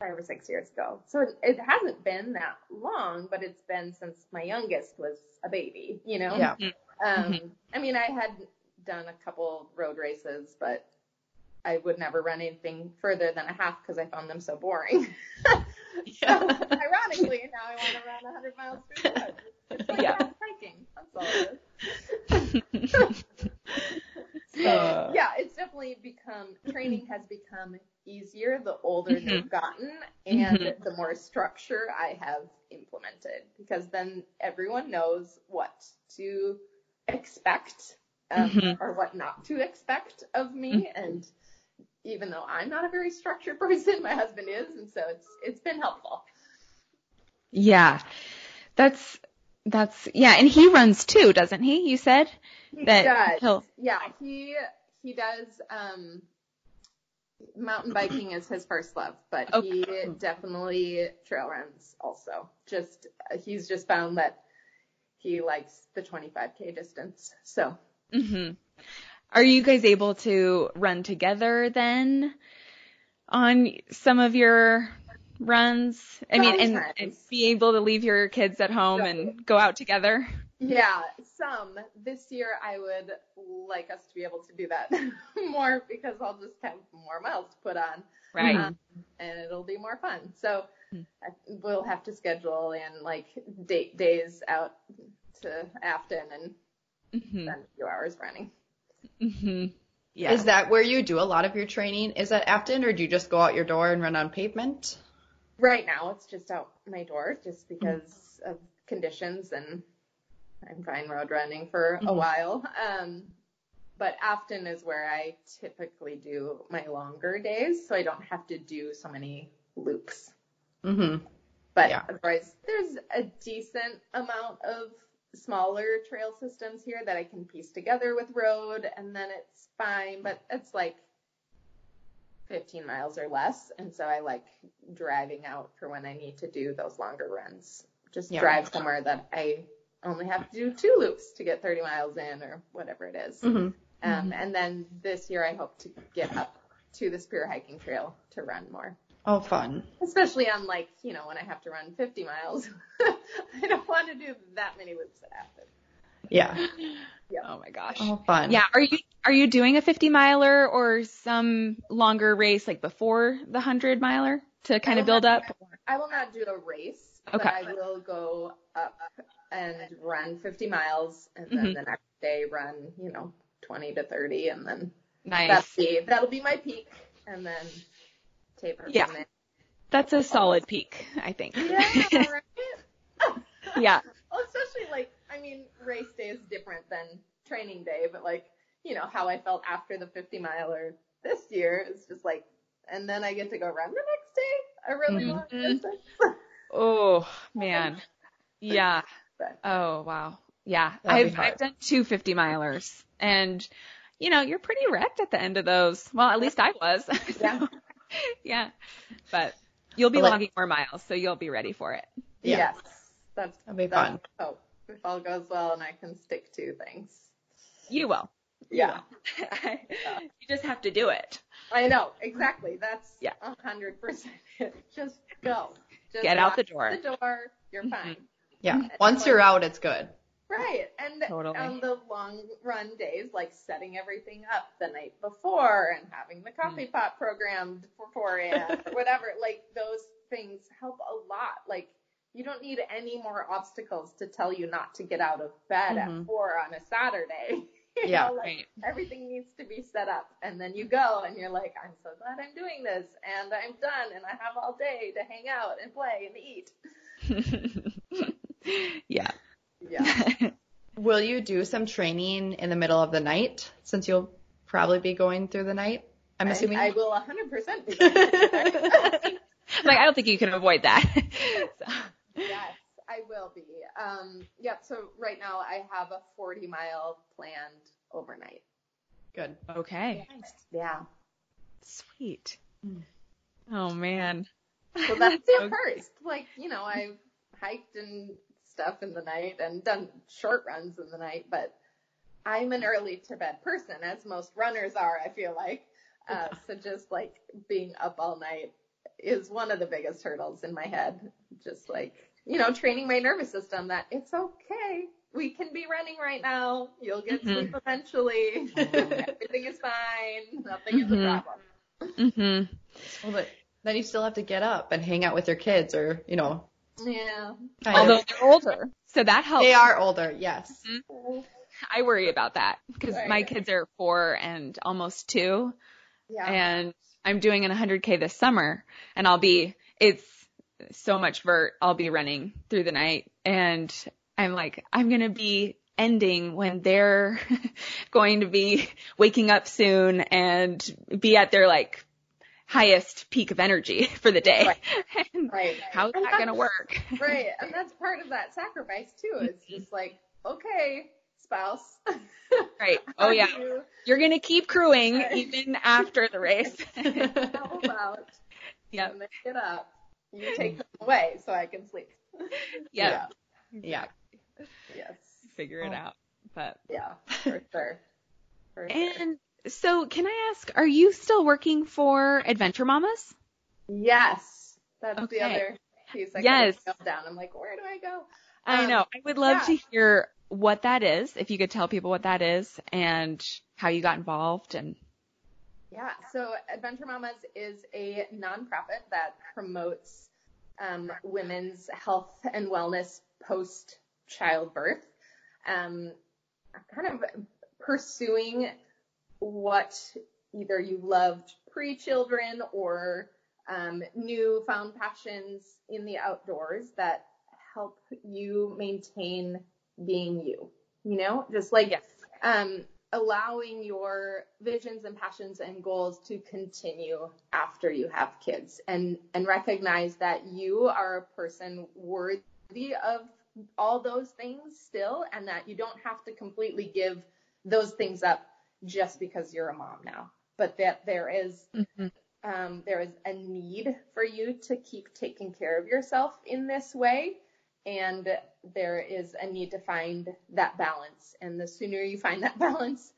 [SPEAKER 3] five or six years ago. So it, it hasn't been that long, but it's been since my youngest was a baby. You know.
[SPEAKER 2] Yeah.
[SPEAKER 3] Um, I mean, I had done a couple road races, but I would never run anything further than a half because I found them so boring. So, ironically, now I want to run 100 miles through the woods. It's like
[SPEAKER 1] Yeah.
[SPEAKER 3] hiking. That's all it is. So,
[SPEAKER 2] Uh.
[SPEAKER 3] yeah, it's definitely become, training has become easier the older they've gotten and
[SPEAKER 1] Mhm.
[SPEAKER 3] the more structure I have implemented because then everyone knows what to expect um,
[SPEAKER 1] Mhm.
[SPEAKER 3] or what not to expect of me. And even though I'm not a very structured person, my husband is, and so it's it's been helpful.
[SPEAKER 1] Yeah. That's, that's, yeah. And he runs too, doesn't he? You said
[SPEAKER 3] He
[SPEAKER 1] that
[SPEAKER 3] does. Yeah, he he does. Um, mountain biking is his first love, but
[SPEAKER 1] Okay.
[SPEAKER 3] he definitely trail runs also. Just he's just found that he likes the 25k distance. So
[SPEAKER 1] hmm Are you guys able to run together then on some of your runs? I mean, and, and be able to leave your kids at home and go out together?
[SPEAKER 3] yeah, some this year I would like us to be able to do that more because I'll just have more miles to put on.
[SPEAKER 1] Right.
[SPEAKER 3] Um, and it'll be more fun. So. I, we'll have to schedule and like date days out to Afton and
[SPEAKER 1] hmm
[SPEAKER 3] spend a few hours running.
[SPEAKER 1] hmm Yeah.
[SPEAKER 2] Is that where you do a lot of your training? Is that Afton, or do you just go out your door and run on pavement?
[SPEAKER 3] Right now it's just out my door just because of conditions and I'm fine road running for a
[SPEAKER 2] Mhm.
[SPEAKER 3] while. Um, but Afton is where I typically do my longer days so I don't have to do so many loops.
[SPEAKER 2] Mm-hmm.
[SPEAKER 3] But
[SPEAKER 2] Yeah.
[SPEAKER 3] otherwise, there's a decent amount of smaller trail systems here that I can piece together with road, and then it's fine. But it's like 15 miles or less, and so I like driving out for when I need to do those longer runs. Just
[SPEAKER 2] Yeah.
[SPEAKER 3] drive somewhere that I only have to do two loops to get 30 miles in, or whatever it is.
[SPEAKER 2] Mm-hmm.
[SPEAKER 3] Um, and then this year, I hope to get up to the Superior Hiking Trail to run more
[SPEAKER 2] Oh, fun.
[SPEAKER 3] especially on like you know when I have to run 50 miles. I don't want to do that many loops that happen.
[SPEAKER 2] Yeah. yeah.
[SPEAKER 1] Oh my gosh.
[SPEAKER 2] Oh, fun.
[SPEAKER 1] Yeah. Are you are you doing a 50 miler or some longer race like before the 100 miler to kind of build
[SPEAKER 3] not-
[SPEAKER 1] up?
[SPEAKER 3] I will not do a race, but I will go up and run 50 miles, and then
[SPEAKER 1] Mhm.
[SPEAKER 3] the next day run you know 20 to 30, and then
[SPEAKER 1] Nice.
[SPEAKER 3] that'll be that'll be my peak, and then taper
[SPEAKER 1] Yeah.
[SPEAKER 3] from it.
[SPEAKER 1] That's a solid peak, I think.
[SPEAKER 3] Yeah, right.
[SPEAKER 1] yeah.
[SPEAKER 3] Well, especially like, I mean, race day is different than training day, but like, you know, how I felt after the 50 miler this year is just like, and then I get to go run the next day, a really long
[SPEAKER 1] Mhm.
[SPEAKER 3] distance.
[SPEAKER 1] Oh man. Yeah.
[SPEAKER 3] But-
[SPEAKER 1] Oh wow. Yeah. I've. I've done two 50 milers and you know, you're pretty wrecked at the end of those. Well, at least I was.
[SPEAKER 3] Yeah.
[SPEAKER 1] yeah. But you'll be
[SPEAKER 2] But, like-
[SPEAKER 1] logging more miles, so you'll be ready for it.
[SPEAKER 2] Yeah.
[SPEAKER 3] Yes. That's,
[SPEAKER 2] That'd be
[SPEAKER 3] that's
[SPEAKER 2] fun.
[SPEAKER 3] hope. If all goes well and I can stick to things.
[SPEAKER 1] You will.
[SPEAKER 3] Yeah.
[SPEAKER 1] you just have to do it.
[SPEAKER 3] I know. Exactly. That's
[SPEAKER 1] Yeah.
[SPEAKER 3] a hundred percent it. Just go. Just
[SPEAKER 1] Get out the door.
[SPEAKER 3] The door. You're
[SPEAKER 1] Mhm.
[SPEAKER 3] fine.
[SPEAKER 2] Yeah. Once you're out, it's good.
[SPEAKER 3] Right. And
[SPEAKER 1] Totally.
[SPEAKER 3] on the long run days, like setting everything up the night before and having the coffee
[SPEAKER 1] Mm.
[SPEAKER 3] pot programmed for 4 a.m. or whatever, like those things help a lot. Like you don't need any more obstacles to tell you not to get out of bed
[SPEAKER 2] Mhm.
[SPEAKER 3] at four on a Saturday. You
[SPEAKER 2] Yeah.
[SPEAKER 3] know, like,
[SPEAKER 1] Right.
[SPEAKER 3] Everything needs to be set up and then you go and you're like, I'm so glad I'm doing this and I'm done and I have all day to hang out and play and eat.
[SPEAKER 1] yeah.
[SPEAKER 3] Yeah.
[SPEAKER 2] Will you do some training in the middle of the night since you'll probably be going through the night? I'm assuming.
[SPEAKER 3] I, will 100% be that.
[SPEAKER 1] like I don't think you can avoid that. So,
[SPEAKER 3] yes, I will be. Um, yep. So right now I have a 40 mile planned overnight.
[SPEAKER 2] Good.
[SPEAKER 1] okay. Nice.
[SPEAKER 3] Yeah.
[SPEAKER 1] Sweet.
[SPEAKER 2] Mm.
[SPEAKER 1] Oh man.
[SPEAKER 3] So that's the
[SPEAKER 1] Okay.
[SPEAKER 3] first. Like you know, I've hiked and stuff in the night and done short runs in the night, but I'm an early to bed person, as most runners are. I feel like. Uh, so just like being up all night is one of the biggest hurdles in my head. Just like you know, training my nervous system that it's okay. We can be running right now. You'll get
[SPEAKER 1] Mhm.
[SPEAKER 3] sleep eventually. Everything is fine. Nothing is a
[SPEAKER 1] Mhm.
[SPEAKER 3] problem.
[SPEAKER 1] Mhm.
[SPEAKER 2] Well, but then you still have to get up and hang out with your kids, or you know,
[SPEAKER 3] Yeah.
[SPEAKER 2] kind
[SPEAKER 1] Although
[SPEAKER 2] of.
[SPEAKER 1] they're older, so that helps.
[SPEAKER 2] They are older. Yes. Mm-hmm.
[SPEAKER 1] I worry about that because
[SPEAKER 3] Right.
[SPEAKER 1] my kids are four and almost two,
[SPEAKER 3] Yeah.
[SPEAKER 1] and I'm doing an 100k this summer, and I'll be it's so much vert. I'll be running through the night, and I'm like I'm gonna be ending when they're going to be waking up soon and be at their like highest peak of energy for the day.
[SPEAKER 3] Right.
[SPEAKER 1] And
[SPEAKER 3] Right.
[SPEAKER 1] How's
[SPEAKER 3] And
[SPEAKER 1] that going to work?
[SPEAKER 3] Right. And that's part of that sacrifice too. It's mm-hmm. just like, okay, spouse.
[SPEAKER 1] Right. Oh yeah.
[SPEAKER 3] you-
[SPEAKER 1] You're going to keep crewing even after the race.
[SPEAKER 3] How about
[SPEAKER 1] Yep.
[SPEAKER 3] when they get up, you mm-hmm. take them away so I can sleep.
[SPEAKER 1] Yeah.
[SPEAKER 2] Yeah.
[SPEAKER 3] Yes.
[SPEAKER 1] Figure it out. But
[SPEAKER 3] Yeah, for sure. For sure.
[SPEAKER 1] So can I ask, are you still working for Adventure Mamas?
[SPEAKER 3] Yes. That's
[SPEAKER 1] Okay.
[SPEAKER 3] the other piece I
[SPEAKER 1] Yes.
[SPEAKER 3] yes. down. I'm like, where do I go?
[SPEAKER 1] I
[SPEAKER 3] Um,
[SPEAKER 1] know. I would love
[SPEAKER 3] yeah.
[SPEAKER 1] to hear what that is, if you could tell people what that is and how you got involved and
[SPEAKER 3] Yeah, so Adventure Mamas is a nonprofit that promotes um, women's health and wellness post childbirth. Um, kind of pursuing what either you loved pre children or um, new found passions in the outdoors that help you maintain being you. You know, just like
[SPEAKER 1] Yes.
[SPEAKER 3] um, allowing your visions and passions and goals to continue after you have kids and and recognize that you are a person worthy of all those things still and that you don't have to completely give those things up just because you're a mom now but that there is um, there is a need for you to keep taking care of yourself in this way and there is a need to find that balance. And the sooner you find that balance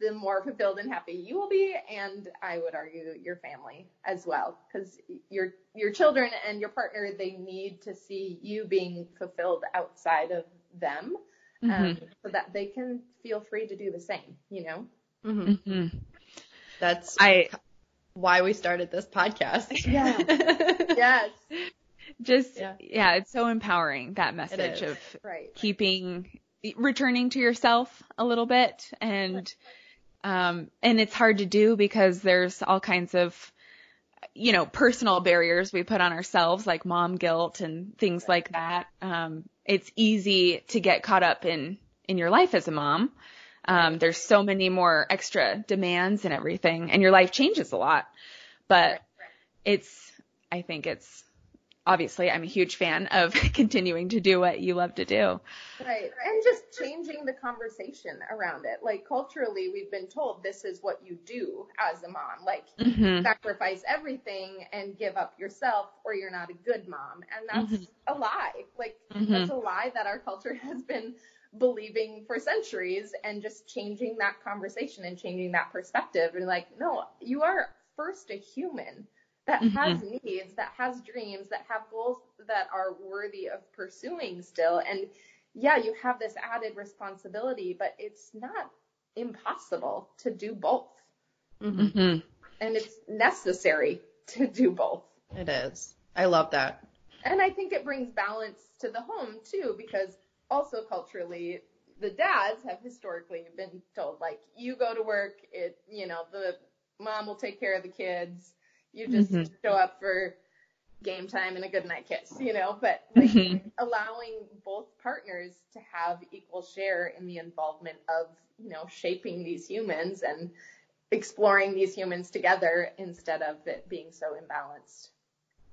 [SPEAKER 3] the more fulfilled and happy you will be and i would argue your family as well because your your children and your partner they need to see you being fulfilled outside of them um, so that they can feel free to do the same you know
[SPEAKER 2] hmm
[SPEAKER 1] hmm
[SPEAKER 2] That's
[SPEAKER 1] I
[SPEAKER 2] why we started this podcast.
[SPEAKER 3] Yeah. yes
[SPEAKER 1] just
[SPEAKER 2] Yeah.
[SPEAKER 1] yeah. it's so empowering that message of
[SPEAKER 3] right
[SPEAKER 1] keeping returning to yourself a little bit and um and it's hard to do because there's all kinds of you know personal barriers we put on ourselves like mom guilt and things like that um it's easy to get caught up in in your life as a mom um there's so many more extra demands and everything and your life changes a lot but it's i think it's obviously i'm a huge fan of continuing to do what you love to do
[SPEAKER 3] Right. And just changing the conversation around it. Like culturally, we've been told this is what you do as a mom. Like
[SPEAKER 1] hmm
[SPEAKER 3] sacrifice everything and give up yourself or you're not a good mom. And that's a lie. Like
[SPEAKER 1] Mhm.
[SPEAKER 3] that's a lie that our culture has been believing for centuries and just changing that conversation and changing that perspective and like, no, you are first a human that has needs, that has dreams, that have goals that are worthy of pursuing still. And yeah, you have this added responsibility, but it's not impossible to do both.
[SPEAKER 2] hmm
[SPEAKER 1] hmm
[SPEAKER 3] And it's necessary to do both.
[SPEAKER 2] It is. I love that.
[SPEAKER 3] And I think it brings balance to the home too, because also culturally, the dads have historically been told like, you go to work, it, you know, the mom will take care of the kids. You just
[SPEAKER 1] Mhm.
[SPEAKER 3] show up for game time and a good night kiss, you know, but like
[SPEAKER 1] Mhm.
[SPEAKER 3] allowing both partners to have equal share in the involvement of, you know, shaping these humans and exploring these humans together instead of it being so imbalanced.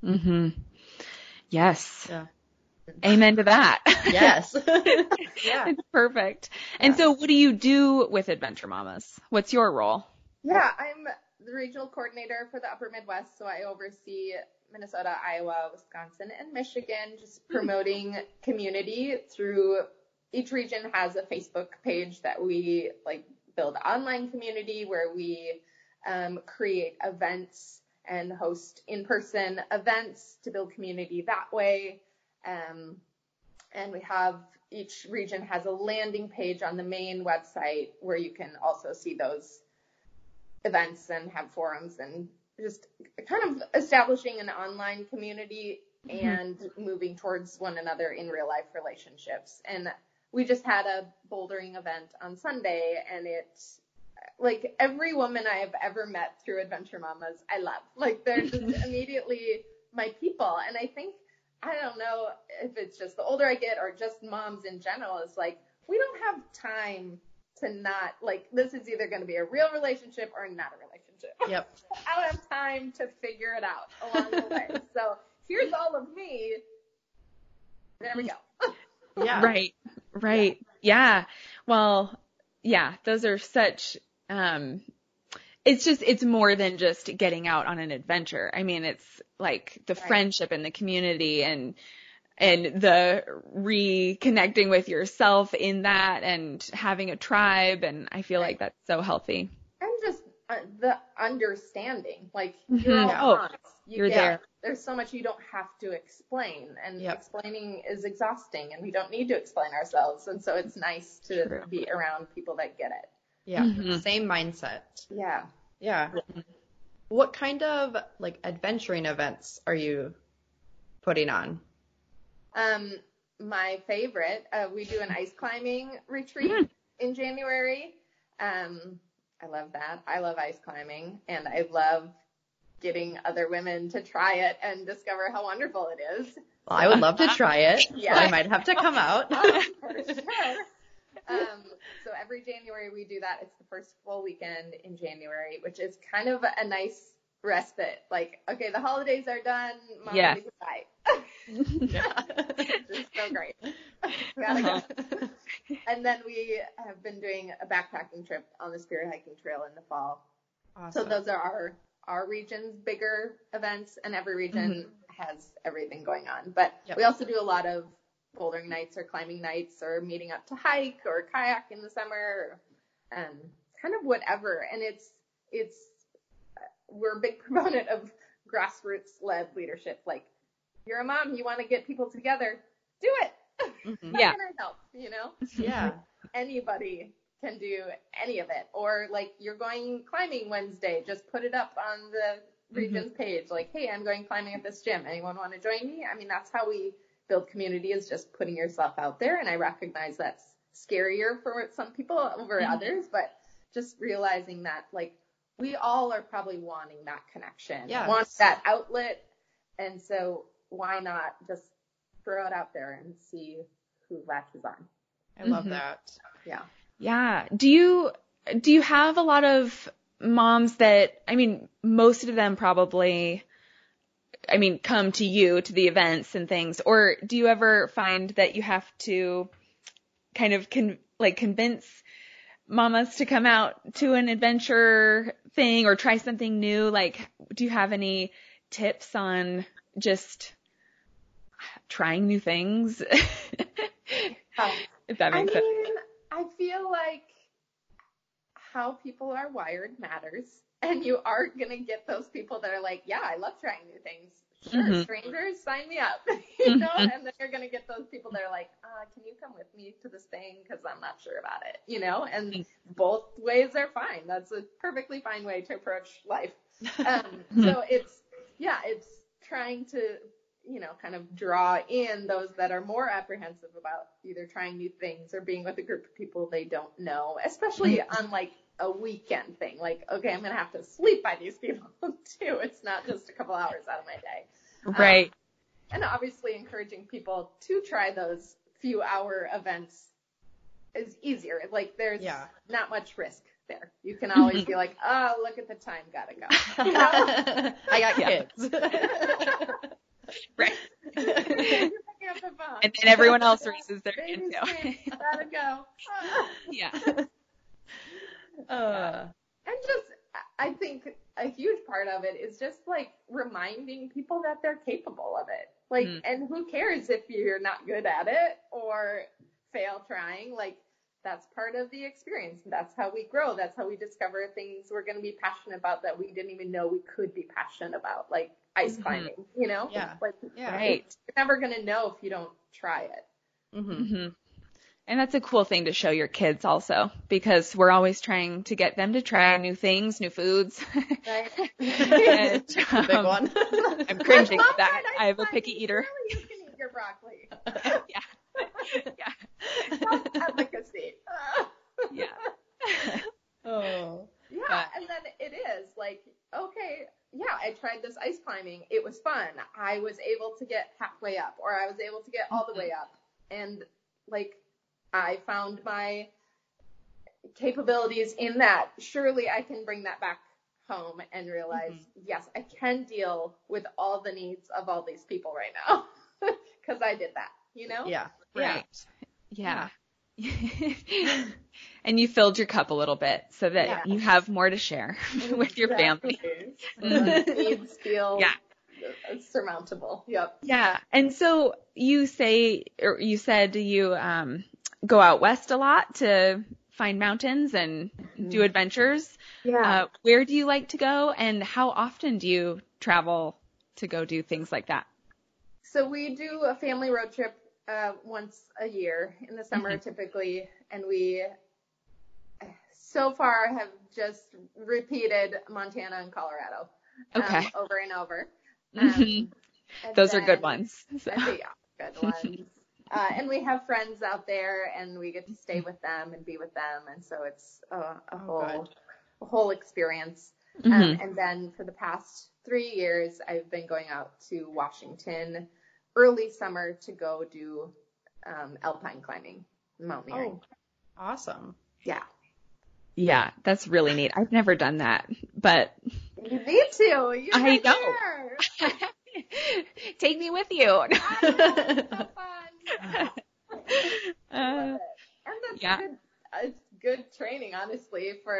[SPEAKER 1] hmm Yes.
[SPEAKER 2] Yeah.
[SPEAKER 1] Amen to that.
[SPEAKER 2] Yes.
[SPEAKER 3] Yeah.
[SPEAKER 1] it's perfect. And so what do you do with Adventure Mamas? What's your role?
[SPEAKER 3] Yeah, I'm the regional coordinator for the Upper Midwest, so I oversee Minnesota, Iowa, Wisconsin, and Michigan, just promoting community through each region has a Facebook page that we like build online community where we um, create events and host in-person events to build community that way. Um, and we have each region has a landing page on the main website where you can also see those events and have forums and just kind of establishing an online community and moving towards one another in real life relationships. And we just had a bouldering event on Sunday and it like every woman I have ever met through Adventure Mamas, I love. Like they're just immediately my people. And I think I don't know if it's just the older I get or just moms in general, is like we don't have time to not like this is either going to be a real relationship or not a relationship.
[SPEAKER 2] Yep.
[SPEAKER 3] I don't have time to figure it out along the way. So here's all of me. There we go.
[SPEAKER 2] Yeah.
[SPEAKER 1] Right. Right. Yeah. Well, yeah, those are such um it's just it's more than just getting out on an adventure. I mean, it's like the
[SPEAKER 3] Right.
[SPEAKER 1] friendship and the community and and the reconnecting with yourself in that and having a tribe and I feel like that's so healthy.
[SPEAKER 3] And just uh, the understanding, like you're all
[SPEAKER 1] Mhm. Oh.
[SPEAKER 3] You
[SPEAKER 1] you're
[SPEAKER 3] get-
[SPEAKER 1] there.
[SPEAKER 3] There's so much you don't have to explain, and
[SPEAKER 2] Yep.
[SPEAKER 3] explaining is exhausting, and we don't need to explain ourselves. And so it's nice to
[SPEAKER 1] True.
[SPEAKER 3] be around people that get it.
[SPEAKER 2] Yeah.
[SPEAKER 1] Mhm.
[SPEAKER 2] Same mindset.
[SPEAKER 3] Yeah.
[SPEAKER 2] Yeah. What kind of like adventuring events are you putting on?
[SPEAKER 3] Um, my favorite, uh, we do an ice climbing retreat in January. Um, I love that. I love ice climbing, and I love getting other women to try it and discover how wonderful it is.
[SPEAKER 2] Well, I would love to try it.
[SPEAKER 3] Yeah.
[SPEAKER 2] I might have to come out.
[SPEAKER 3] Oh, for sure. Um, so every January we do that. It's the first full weekend in January, which is kind of a nice respite. Like, okay, the holidays are done. Mom,
[SPEAKER 1] Yeah.
[SPEAKER 3] goodbye.
[SPEAKER 2] yeah.
[SPEAKER 3] It's so great. Go. And then we have been doing a backpacking trip on the Superior Hiking Trail in the fall.
[SPEAKER 2] Awesome.
[SPEAKER 3] So those are our our region's bigger events, and every region has everything going on. But
[SPEAKER 2] Yep.
[SPEAKER 3] we also do a lot of bouldering nights or climbing nights or meeting up to hike or kayak in the summer, and kind of whatever. And it's it's we're a big proponent of grassroots led leadership. Like you're a mom, you want to get people together, do it.
[SPEAKER 2] Mhm.
[SPEAKER 1] Yeah.
[SPEAKER 3] can I help? You know
[SPEAKER 2] Yeah.
[SPEAKER 3] anybody can do any of it. Or like you're going climbing Wednesday, just put it up on the region's page. Like, hey, I'm going climbing at this gym. Anyone want to join me? I mean, that's how we build community is just putting yourself out there. And I recognize that's scarier for some people over
[SPEAKER 1] Mhm.
[SPEAKER 3] others, but just realizing that like we all are probably wanting that connection,
[SPEAKER 2] Yes.
[SPEAKER 3] want that outlet. And so why not just throw it out there and see who latches on?
[SPEAKER 2] I love
[SPEAKER 1] Mhm.
[SPEAKER 2] that.
[SPEAKER 3] Yeah.
[SPEAKER 1] Yeah. Do you do you have a lot of moms that I mean most of them probably I mean come to you to the events and things or do you ever find that you have to kind of con- like convince mamas to come out to an adventure thing or try something new? Like do you have any tips on just trying new things?
[SPEAKER 3] Um,
[SPEAKER 1] if that
[SPEAKER 3] I
[SPEAKER 1] makes sense.
[SPEAKER 3] mean, I feel like how people are wired matters. And you are going to get those people that are like, yeah, I love trying new things. Sure,
[SPEAKER 1] Mhm.
[SPEAKER 3] strangers, sign me up. you know,
[SPEAKER 1] Mhm.
[SPEAKER 3] and then you're going to get those people that are like, uh, can you come with me to this thing? Because I'm not sure about it. You know, and both ways are fine. That's a perfectly fine way to approach life. Um, so it's, yeah, it's trying to, you know, kind of draw in those that are more apprehensive about either trying new things or being with a group of people they don't know, especially on like a weekend thing. Like, okay, I'm going to have to sleep by these people too. It's not just a couple hours out of my day.
[SPEAKER 1] right
[SPEAKER 3] And obviously encouraging people to try those few hour events is easier. Like there's
[SPEAKER 2] Yeah.
[SPEAKER 3] not much risk there. You can always be like, oh, look at the time, gotta go. You know?
[SPEAKER 2] I got kids.
[SPEAKER 1] right
[SPEAKER 3] You're picking up the phone.
[SPEAKER 1] and then everyone else raises their hand
[SPEAKER 3] Baby's
[SPEAKER 1] too.
[SPEAKER 3] gotta go. Ah.
[SPEAKER 1] yeah.
[SPEAKER 2] Uh,
[SPEAKER 3] And just, I think a huge part of it is just like reminding people that they're capable of it. Like,
[SPEAKER 1] Mm.
[SPEAKER 3] and who cares if you're not good at it or fail trying? Like, that's part of the experience. That's how we grow. That's how we discover things we're going to be passionate about that we didn't even know we could be passionate about, like ice
[SPEAKER 1] Mhm.
[SPEAKER 3] climbing, you know?
[SPEAKER 2] Yeah.
[SPEAKER 3] Like,
[SPEAKER 2] yeah.
[SPEAKER 1] Right.
[SPEAKER 3] you're never going to know if you don't try it.
[SPEAKER 2] hmm
[SPEAKER 1] hmm And that's a cool thing to show your kids also, because we're always trying to get them to try new things, new foods.
[SPEAKER 3] Right?
[SPEAKER 1] And,
[SPEAKER 2] Big
[SPEAKER 1] um,
[SPEAKER 2] one.
[SPEAKER 1] I'm cringing at that.
[SPEAKER 3] tried
[SPEAKER 1] I have a picky eater.
[SPEAKER 3] Really, you can eat your broccoli.
[SPEAKER 1] Yeah.
[SPEAKER 3] Advocacy.
[SPEAKER 1] Yeah.
[SPEAKER 2] oh.
[SPEAKER 3] Yeah,
[SPEAKER 1] But-
[SPEAKER 3] and then it is like, okay, yeah, I tried this ice climbing. It was fun. I was able to get halfway up, or I was able to get all the way up. And I found my capabilities in that. Surely I can bring that back home and realize, yes, I can deal with all the needs of all these people right now because I did that, you know?
[SPEAKER 2] Yeah.
[SPEAKER 1] Right. Yeah. and you filled your cup a little bit so that
[SPEAKER 3] Yeah.
[SPEAKER 1] you have more to share with your family.
[SPEAKER 3] Exactly. So needs feel
[SPEAKER 1] Yeah.
[SPEAKER 3] surmountable. Yep.
[SPEAKER 1] Yeah. And so you say, or you said you um, go out west a lot to find mountains and do adventures.
[SPEAKER 3] Yeah.
[SPEAKER 1] Uh, where do you like to go and how often do you travel to go do things like that?
[SPEAKER 3] So we do a family road trip uh, once a year in the summer
[SPEAKER 1] Mm-hmm.
[SPEAKER 3] typically, and we so far have just repeated Montana and Colorado um,
[SPEAKER 1] Okay.
[SPEAKER 3] over and over.
[SPEAKER 1] Mhm.
[SPEAKER 3] and
[SPEAKER 1] Those are good ones. So-
[SPEAKER 3] think, yeah, good ones. Uh, and we have friends out there, and we get to stay with them and be with them, and so it's a, a
[SPEAKER 2] Oh,
[SPEAKER 3] whole a whole experience.
[SPEAKER 1] Mhm.
[SPEAKER 3] Um, and then for the past three years, I've been going out to Washington early summer to go do um, alpine climbing, mountaineering.
[SPEAKER 2] Oh, awesome.
[SPEAKER 3] Yeah,
[SPEAKER 1] Yeah, that's really neat. I've never done that, but
[SPEAKER 3] you need to. You're
[SPEAKER 1] I
[SPEAKER 3] right
[SPEAKER 1] know. take me with you.
[SPEAKER 3] I know, it's so fun.
[SPEAKER 1] Uh,
[SPEAKER 3] and that's
[SPEAKER 1] yeah.
[SPEAKER 3] good. It's good training, honestly, for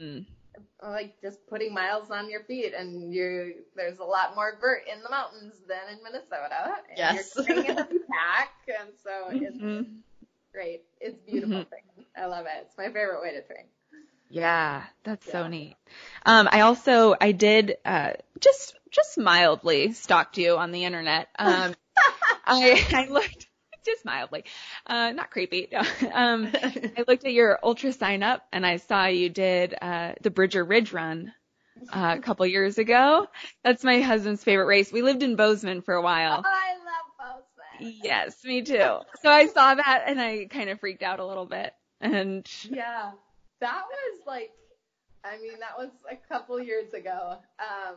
[SPEAKER 1] mm,
[SPEAKER 3] like just putting miles on your feet and you there's a lot more vert in the mountains than in Minnesota. And
[SPEAKER 2] Yes.
[SPEAKER 3] You're carrying a heavy pack and so it's
[SPEAKER 1] mhm.
[SPEAKER 3] great. It's beautiful
[SPEAKER 1] Mhm.
[SPEAKER 3] thing. I love it. It's my favorite way to train.
[SPEAKER 1] Yeah, that's so neat. Um, I also I did uh, just just mildly stalked you on the internet. Um, I I looked just mildly, uh, not creepy. No. Um, I looked at your ultra sign up and I saw you did uh, the Bridger Ridge Run uh, a couple years ago. That's my husband's favorite race. We lived in Bozeman for a while.
[SPEAKER 3] I love Bozeman.
[SPEAKER 1] Yes, me too. So I saw that and I kind of freaked out a little bit. And
[SPEAKER 3] Yeah. That was like I mean, that was a couple years ago. Um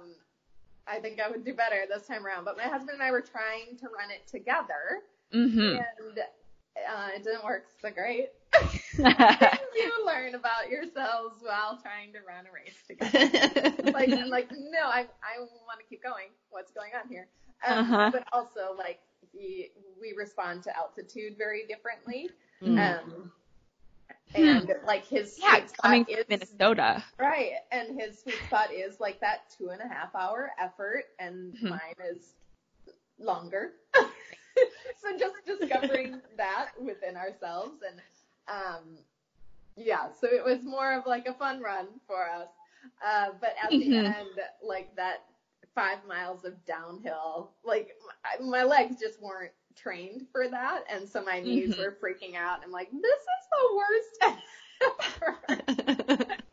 [SPEAKER 3] I think I would do better this time around. But my husband and I were trying to run it together
[SPEAKER 1] mhm.
[SPEAKER 3] and uh, it didn't work so great. you learn about yourselves while trying to run a race together. like, I'm like, no, I, I want to keep going. What's going on here? Um,
[SPEAKER 1] Uh-huh.
[SPEAKER 3] But also, like, he, we respond to altitude very differently.
[SPEAKER 2] Mm.
[SPEAKER 3] Um, and like his
[SPEAKER 1] yeah,
[SPEAKER 3] sweet spot
[SPEAKER 1] coming
[SPEAKER 3] is
[SPEAKER 1] from Minnesota.
[SPEAKER 3] right, and his sweet spot is like that two and a half hour effort, and
[SPEAKER 1] Mhm.
[SPEAKER 3] mine is longer. So just discovering that within ourselves and um yeah, so it was more of like a fun run for us. Uh but at the
[SPEAKER 1] Mhm.
[SPEAKER 3] end like that 5 miles of downhill, like my, my legs just weren't trained for that and so my knees
[SPEAKER 1] Mhm.
[SPEAKER 3] were freaking out. I'm like, this is the worst ever.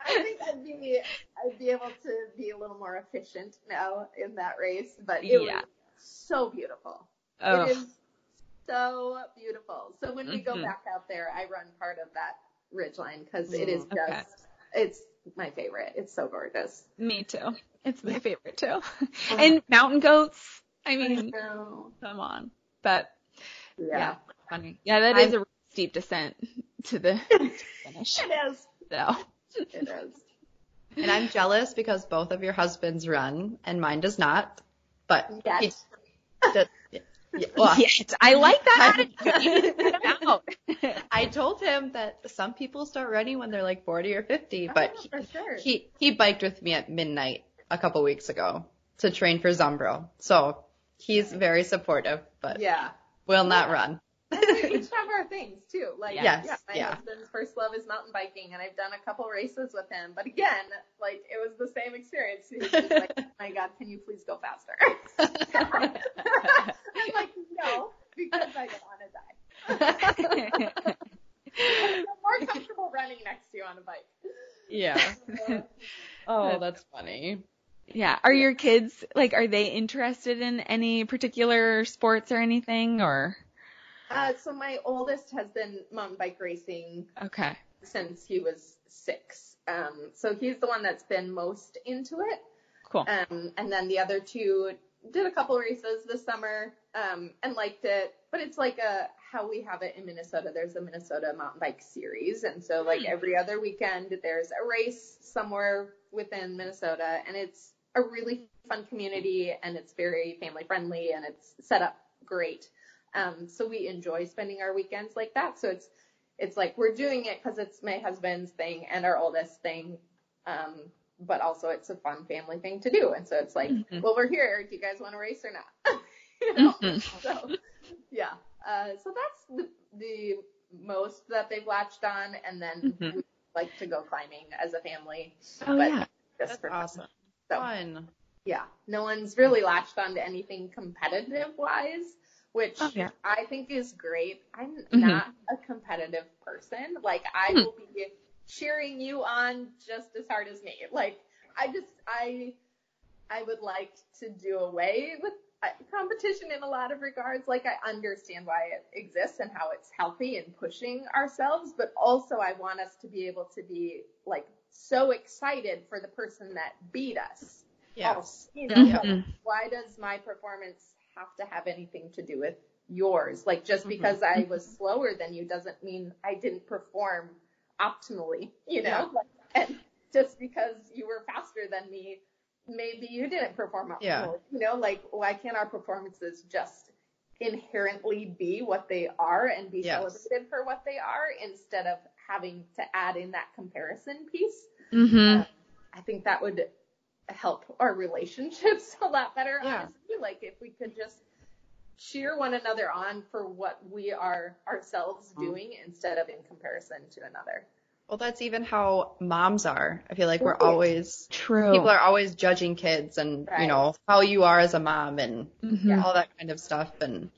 [SPEAKER 3] I think I'd be I'd be able to be a little more efficient now in that race, but it
[SPEAKER 1] Yeah.
[SPEAKER 3] was so beautiful.
[SPEAKER 1] Oh,
[SPEAKER 3] It is so beautiful. So when we go
[SPEAKER 1] Mhm.
[SPEAKER 3] back out there, I run part of that ridge line because it is just
[SPEAKER 1] Okay.
[SPEAKER 3] it's my favorite. It's so gorgeous.
[SPEAKER 1] me too. It's my favorite too. and mountain goats. I mean,
[SPEAKER 3] know.
[SPEAKER 1] come on. But
[SPEAKER 3] Yeah.
[SPEAKER 1] yeah, funny. Yeah, that is
[SPEAKER 2] I'm-
[SPEAKER 1] a steep descent to the finish.
[SPEAKER 3] It is.
[SPEAKER 1] So
[SPEAKER 3] It is.
[SPEAKER 2] and I'm jealous because both of your husbands run and mine does not. But
[SPEAKER 3] Yet.
[SPEAKER 2] He yeah, well,
[SPEAKER 1] Yet. I like that attitude. You need to get it out.
[SPEAKER 2] I told him that some people start running when they're like 40 or 50, but
[SPEAKER 3] Oh, for sure.
[SPEAKER 2] he he biked with me at midnight a couple weeks ago to train for Zumbro. So he's very supportive, but
[SPEAKER 3] yeah.
[SPEAKER 2] will not run.
[SPEAKER 3] We each our things too. Like
[SPEAKER 2] Yes,
[SPEAKER 3] yeah, my
[SPEAKER 2] yeah.
[SPEAKER 3] husband's first love is mountain biking, and I've done a couple races with him. But again, like it was the same experience. He was like, "Oh my God, can you please go faster?" I'm like, "No, because I don't want to die. I feel more comfortable running next to you on a bike."
[SPEAKER 2] yeah. Oh, that's funny.
[SPEAKER 1] yeah. Are your kids like are they interested in any particular sports or anything or
[SPEAKER 3] uh, so my oldest has been mountain bike racing
[SPEAKER 1] okay.
[SPEAKER 3] since he was six. Um, so he's the one that's been most into it.
[SPEAKER 1] Cool.
[SPEAKER 3] Um, and then the other two did a couple races this summer um, and liked it, but it's like a how we have it in Minnesota. There's a Minnesota mountain bike series, and so like every other weekend there's a race somewhere within Minnesota, and it's a really fun community and it's very family friendly and it's set up great. Um, so we enjoy spending our weekends like that. So it's it's like we're doing it because it's my husband's thing and our oldest thing. Um, but also it's a fun family thing to do. And so it's like,
[SPEAKER 1] Mhm.
[SPEAKER 3] well, we're here. Do you guys want to race or not? you know?
[SPEAKER 1] Mhm.
[SPEAKER 3] So yeah. Uh, so that's the, the most that they've latched on. And then
[SPEAKER 1] Mhm.
[SPEAKER 3] we like to go climbing as a family.
[SPEAKER 1] Oh
[SPEAKER 3] But-
[SPEAKER 1] yeah.
[SPEAKER 3] Just
[SPEAKER 2] That's
[SPEAKER 3] for fun.
[SPEAKER 2] awesome.
[SPEAKER 3] So
[SPEAKER 2] Fun.
[SPEAKER 3] yeah, no one's really latched onto anything competitive wise, which
[SPEAKER 1] Oh, yeah.
[SPEAKER 3] I think is great. I'm
[SPEAKER 1] Mhm.
[SPEAKER 3] not a competitive person. Like I
[SPEAKER 1] Hmm.
[SPEAKER 3] will be cheering you on just as hard as me. Like I just I I would like to do away with uh, competition in a lot of regards. Like I understand why it exists and how it's healthy and pushing ourselves, but also I want us to be able to be like so excited for the person that beat us.
[SPEAKER 2] Yes.
[SPEAKER 3] You know,
[SPEAKER 1] Mhm.
[SPEAKER 3] like, why does my performance have to have anything to do with yours? Like just
[SPEAKER 2] Mhm.
[SPEAKER 3] because I was slower than you doesn't mean I didn't perform optimally, you know?
[SPEAKER 2] Yeah.
[SPEAKER 3] Like, and just because you were faster than me, maybe you didn't perform optimally.
[SPEAKER 2] Yeah.
[SPEAKER 3] You know, like why can't our performances just inherently be what they are and be
[SPEAKER 2] Yes.
[SPEAKER 3] celebrated for what they are instead of having to add in that comparison piece?
[SPEAKER 1] Mm-hmm.
[SPEAKER 3] Um, I think that would help our relationships a lot better,
[SPEAKER 2] Yeah.
[SPEAKER 3] honestly. Like if we could just cheer one another on for what we are ourselves
[SPEAKER 2] Mm-hmm.
[SPEAKER 3] doing instead of in comparison to another.
[SPEAKER 2] Well, that's even how moms are. I feel like we're
[SPEAKER 3] Right.
[SPEAKER 2] always
[SPEAKER 1] True.
[SPEAKER 2] people are always judging kids and you know how you are as a mom and
[SPEAKER 1] Mhm.
[SPEAKER 2] all that kind of stuff and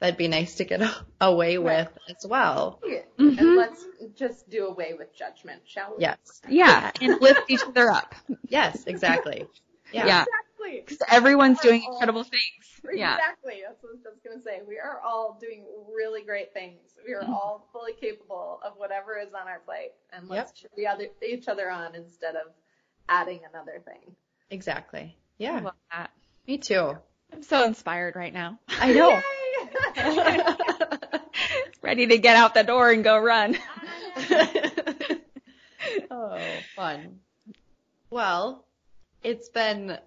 [SPEAKER 2] that'd be nice to get a- away
[SPEAKER 3] Right.
[SPEAKER 2] with as well.
[SPEAKER 3] And
[SPEAKER 1] Mhm.
[SPEAKER 3] let's just do away with judgment, shall we?
[SPEAKER 2] Yes.
[SPEAKER 1] Yeah, and lift each other up.
[SPEAKER 2] Yes, exactly. Yeah.
[SPEAKER 1] Yeah.
[SPEAKER 3] Exactly.
[SPEAKER 1] Because everyone's doing
[SPEAKER 3] Oh.
[SPEAKER 1] incredible things. Yeah.
[SPEAKER 3] Exactly. That's what I was just gonna say. We are all doing really great things. We
[SPEAKER 1] Mm-hmm.
[SPEAKER 3] are all fully capable of whatever is on our plate, and let's cheer the other, each other on instead of adding another thing.
[SPEAKER 2] Exactly.
[SPEAKER 1] I
[SPEAKER 2] Yeah.
[SPEAKER 1] love that.
[SPEAKER 2] Me too.
[SPEAKER 1] I'm so inspired right now.
[SPEAKER 2] I know.
[SPEAKER 3] Yay!
[SPEAKER 1] Ready to get out the door and go run.
[SPEAKER 2] oh, fun. Well, it's been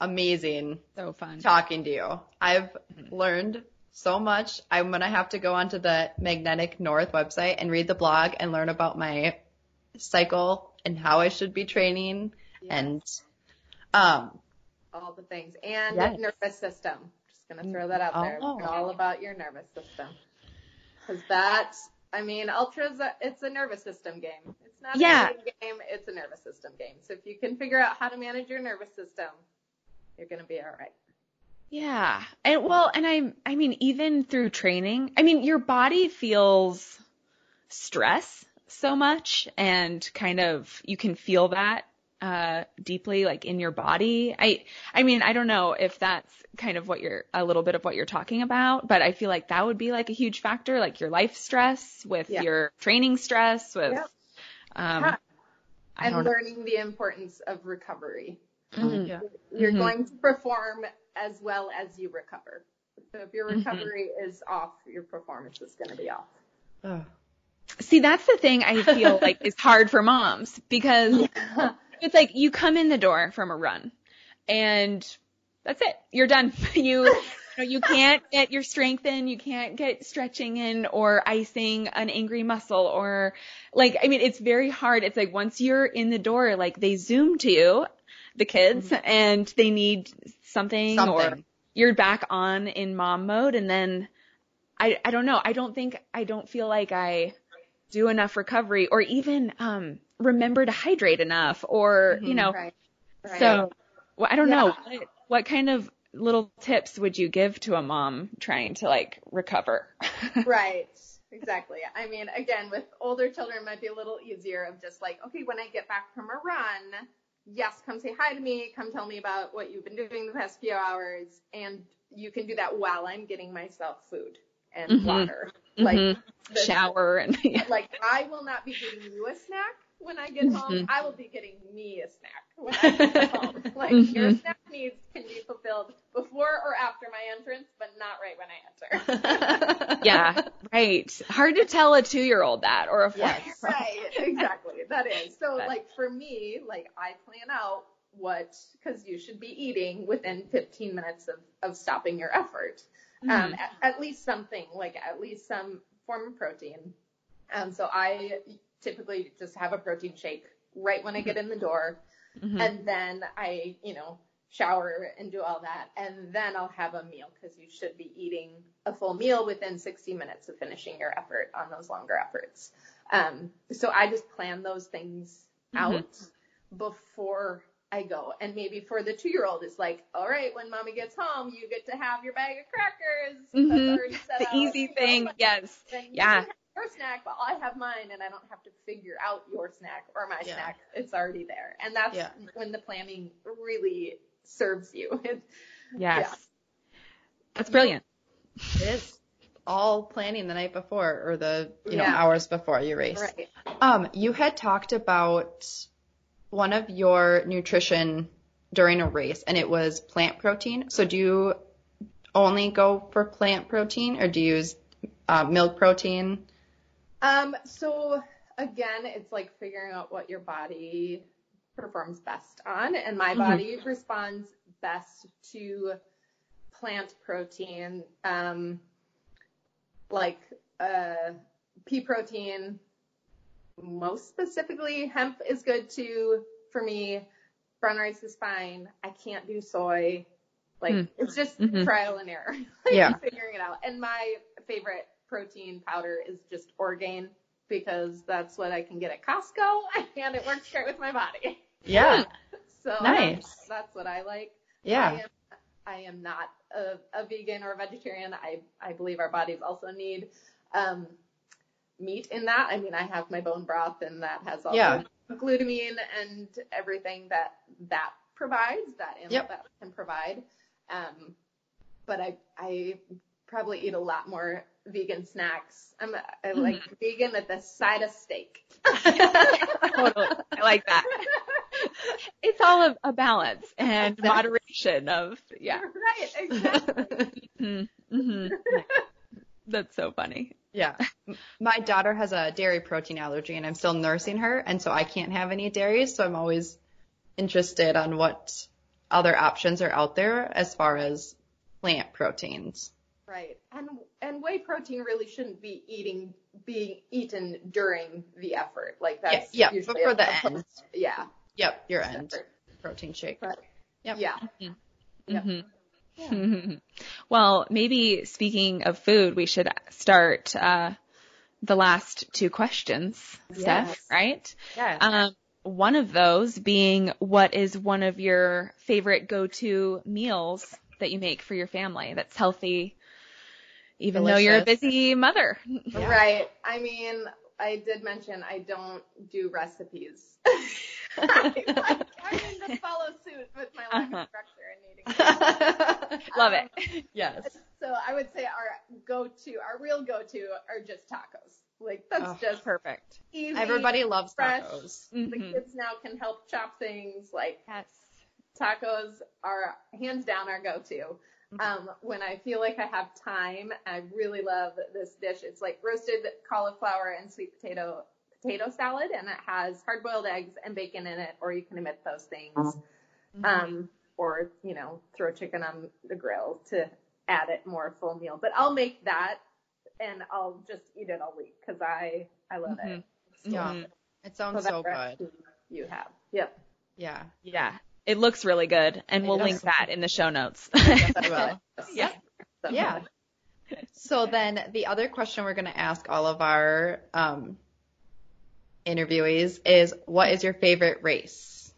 [SPEAKER 2] amazing
[SPEAKER 1] So fun.
[SPEAKER 2] talking to you. I've learned so much. I'm going to have to go onto the Magnetic North website and read the blog and learn about my cycle and how I should be training and um
[SPEAKER 3] all the things and
[SPEAKER 2] Yes.
[SPEAKER 3] nervous system. Just gonna mm, throw that out there.
[SPEAKER 2] Oh.
[SPEAKER 3] Learn all about your nervous system because that. I mean, ultra's it's a nervous system game. It's not
[SPEAKER 1] Yeah.
[SPEAKER 3] a game game. It's a nervous system game. So if you can figure out how to manage your nervous system, you're gonna be all right.
[SPEAKER 1] Yeah. And well, and I I mean even through training, I mean your body feels stress so much and kind of you can feel that uh deeply like in your body. I I mean, I don't know if that's kind of what you're a little bit of what you're talking about, but I feel like that would be like a huge factor like your life stress with
[SPEAKER 3] Yeah.
[SPEAKER 1] your training stress with
[SPEAKER 3] Yep.
[SPEAKER 1] um
[SPEAKER 3] Yeah. And
[SPEAKER 1] don't know.
[SPEAKER 3] learning the importance of recovery.
[SPEAKER 1] Mhm.
[SPEAKER 2] yeah.
[SPEAKER 3] You're
[SPEAKER 1] Mhm.
[SPEAKER 3] going to perform as well as you recover. So if your
[SPEAKER 1] Mhm.
[SPEAKER 3] recovery is off, your performance is going to be off.
[SPEAKER 2] oh,
[SPEAKER 1] See, that's the thing I feel like is hard for moms because it's like you come in the door from a run and that's it. You're done. You, you know, you can't get your strength in, you can't get stretching in or icing an angry muscle or like, I mean, it's very hard. It's like once you're in the door, like they zoom to you, the kids, and they need something, or you're back on in mom mode and then I I don't know. I don't think I don't feel like I do enough recovery or even um remember to hydrate enough or you
[SPEAKER 2] Mhm.
[SPEAKER 1] know
[SPEAKER 3] Right. Right.
[SPEAKER 1] so well, I don't
[SPEAKER 3] Yeah.
[SPEAKER 1] know what, what kind of little tips would you give to a mom trying to like recover?
[SPEAKER 3] Right. Exactly. I mean, again, with older children, it might be a little easier of just like, okay, when I get back from a run, yes, come say hi to me, come tell me about what you've been doing the past few hours, and you can do that while I'm getting myself food and
[SPEAKER 1] Mhm.
[SPEAKER 3] water. Like,
[SPEAKER 1] Mhm.
[SPEAKER 3] the-
[SPEAKER 1] Shower and yeah.
[SPEAKER 3] like I will not be giving you a snack when I get home, I will be getting me a snack when I get home. Like your snack needs can be fulfilled before or after my entrance, but not right when I enter.
[SPEAKER 1] Yeah, right. Hard to tell a two-year-old that or a four.
[SPEAKER 2] Yes.
[SPEAKER 3] right, exactly. That is. So
[SPEAKER 1] But-
[SPEAKER 3] like for me, like I plan out what because you should be eating within 15 minutes of, of stopping your effort. Um, at, at least something like at least some form of protein. Um, so I typically just have a protein shake right when I get in the door,
[SPEAKER 1] Mhm.
[SPEAKER 3] and then I, you know, shower and do all that, and then I'll have a meal because you should be eating a full meal within 60 minutes of finishing your effort on those longer efforts. Um, so I just plan those things out before I go. And maybe for the two year old, it's like, all right, when mommy gets home, you get to have your bag of crackers.
[SPEAKER 1] Mhm.
[SPEAKER 3] Set
[SPEAKER 1] The
[SPEAKER 3] out.
[SPEAKER 1] easy thing. Yes. Yeah.
[SPEAKER 3] Can have your snack, but I have mine, and I don't have to figure out your snack or my
[SPEAKER 2] Yeah.
[SPEAKER 3] snack. It's already there, and that's
[SPEAKER 2] Yeah.
[SPEAKER 3] when the planning really serves you. It-
[SPEAKER 1] Yes. That's brilliant.
[SPEAKER 2] It is all planning the night before or the you know
[SPEAKER 3] Yeah.
[SPEAKER 2] hours before you race.
[SPEAKER 3] right.
[SPEAKER 2] Um, you had talked about one of your nutrition during a race, and it was plant protein. So do you only go for plant protein, or do you use uh, milk protein?
[SPEAKER 3] Um, so again, it's like figuring out what your body performs best on, and my
[SPEAKER 1] Mhm.
[SPEAKER 3] body responds best to plant protein, um, like uh, pea protein. Most specifically, hemp is good too for me. Brown rice is fine. I can't do soy. Like
[SPEAKER 1] Hmm.
[SPEAKER 3] it's just
[SPEAKER 1] Mhm.
[SPEAKER 3] trial and error. like,
[SPEAKER 2] Yeah.
[SPEAKER 3] figuring it out. And my favorite protein powder is just Orgain because that's what I can get at Costco and it works great with my body.
[SPEAKER 2] Yeah,
[SPEAKER 3] So
[SPEAKER 2] Nice.
[SPEAKER 3] that's, that's what I like. I
[SPEAKER 2] yeah,
[SPEAKER 3] am, I am not a, a vegan or a vegetarian. I, I believe our bodies also need um, meat in that. I mean, I have my bone broth and that has all
[SPEAKER 2] Yeah.
[SPEAKER 3] the glutamine and everything that that provides, that animal
[SPEAKER 2] Yep.
[SPEAKER 3] that can provide. Um, but I, I probably eat a lot more vegan snacks. I'm a, I like vegan at the side of steak.
[SPEAKER 1] Totally. I like that. It's all a, a balance and
[SPEAKER 3] Exactly.
[SPEAKER 1] moderation of, yeah.
[SPEAKER 3] right, exactly.
[SPEAKER 1] Mm-hmm. hmm That's so funny.
[SPEAKER 2] yeah. My daughter has a dairy protein allergy, and I'm still nursing her, and so I can't have any dairy. So I'm always interested on what other options are out there as far as plant proteins.
[SPEAKER 3] Right. Whey protein really shouldn't be eating being eaten during the effort. Like that's
[SPEAKER 2] Yeah, yeah,
[SPEAKER 3] usually
[SPEAKER 2] before
[SPEAKER 3] a-
[SPEAKER 2] the end.
[SPEAKER 3] Yeah.
[SPEAKER 2] Yep, your end
[SPEAKER 3] effort.
[SPEAKER 2] protein shake.
[SPEAKER 3] But
[SPEAKER 2] Yep.
[SPEAKER 3] yeah. Yep.
[SPEAKER 1] hmm Well, maybe speaking of food, we should start uh, the last two questions, Steph, right?
[SPEAKER 2] Yeah.
[SPEAKER 1] Um, one of those being, what is one of your favorite go-to meals that you make for your family that's healthy, even though you're a busy mother?
[SPEAKER 2] Yeah.
[SPEAKER 3] Right. I mean, I did mention I don't do recipes. I, I need to follow suit with my lack
[SPEAKER 1] Uh-huh.
[SPEAKER 3] of structure and eating.
[SPEAKER 1] Love
[SPEAKER 3] Um,
[SPEAKER 1] it.
[SPEAKER 2] yes.
[SPEAKER 3] So I would say our go-to, our real go-to, are just tacos. Like that's
[SPEAKER 2] Oh,
[SPEAKER 3] just
[SPEAKER 1] Perfect.
[SPEAKER 3] easy.
[SPEAKER 2] Everybody loves
[SPEAKER 3] fresh.
[SPEAKER 2] tacos.
[SPEAKER 3] The
[SPEAKER 1] Mhm.
[SPEAKER 3] kids now can help chop things. Like
[SPEAKER 1] Yes.
[SPEAKER 3] tacos are hands down our go-to. Um, when I feel like I have time, I really love this dish. It's like roasted cauliflower and sweet potato potato salad, and it has hard-boiled eggs and bacon in it, or you can omit those things.
[SPEAKER 1] Mm-hmm.
[SPEAKER 3] Um, or you know, throw chicken on the grill to add it more full meal. But I'll make that, and I'll just eat it all week because I I love it.
[SPEAKER 1] Mhm.
[SPEAKER 2] Yeah. It sounds
[SPEAKER 3] that
[SPEAKER 2] so good.
[SPEAKER 3] You have. Yep.
[SPEAKER 2] Yeah.
[SPEAKER 1] Yeah. It looks really good, and
[SPEAKER 2] It
[SPEAKER 1] we'll
[SPEAKER 2] does.
[SPEAKER 1] link that in the show notes.
[SPEAKER 2] Yes, will.
[SPEAKER 1] yeah.
[SPEAKER 3] So-
[SPEAKER 2] Yeah. So then the other question we're going to ask all of our um, interviewees is, what is your favorite race?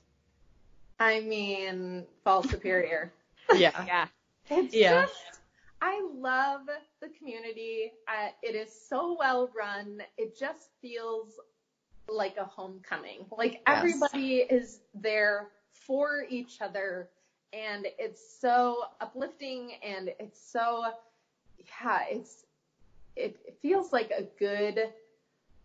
[SPEAKER 3] I mean, fall superior.
[SPEAKER 2] Yeah.
[SPEAKER 1] Yeah.
[SPEAKER 3] It's
[SPEAKER 2] Yeah.
[SPEAKER 3] just, I love the community. Uh, it is so well run. It just feels like a homecoming. Like
[SPEAKER 2] Yes.
[SPEAKER 3] everybody is there for each other, and it's so uplifting, and it's so, yeah, it's it, it feels like a good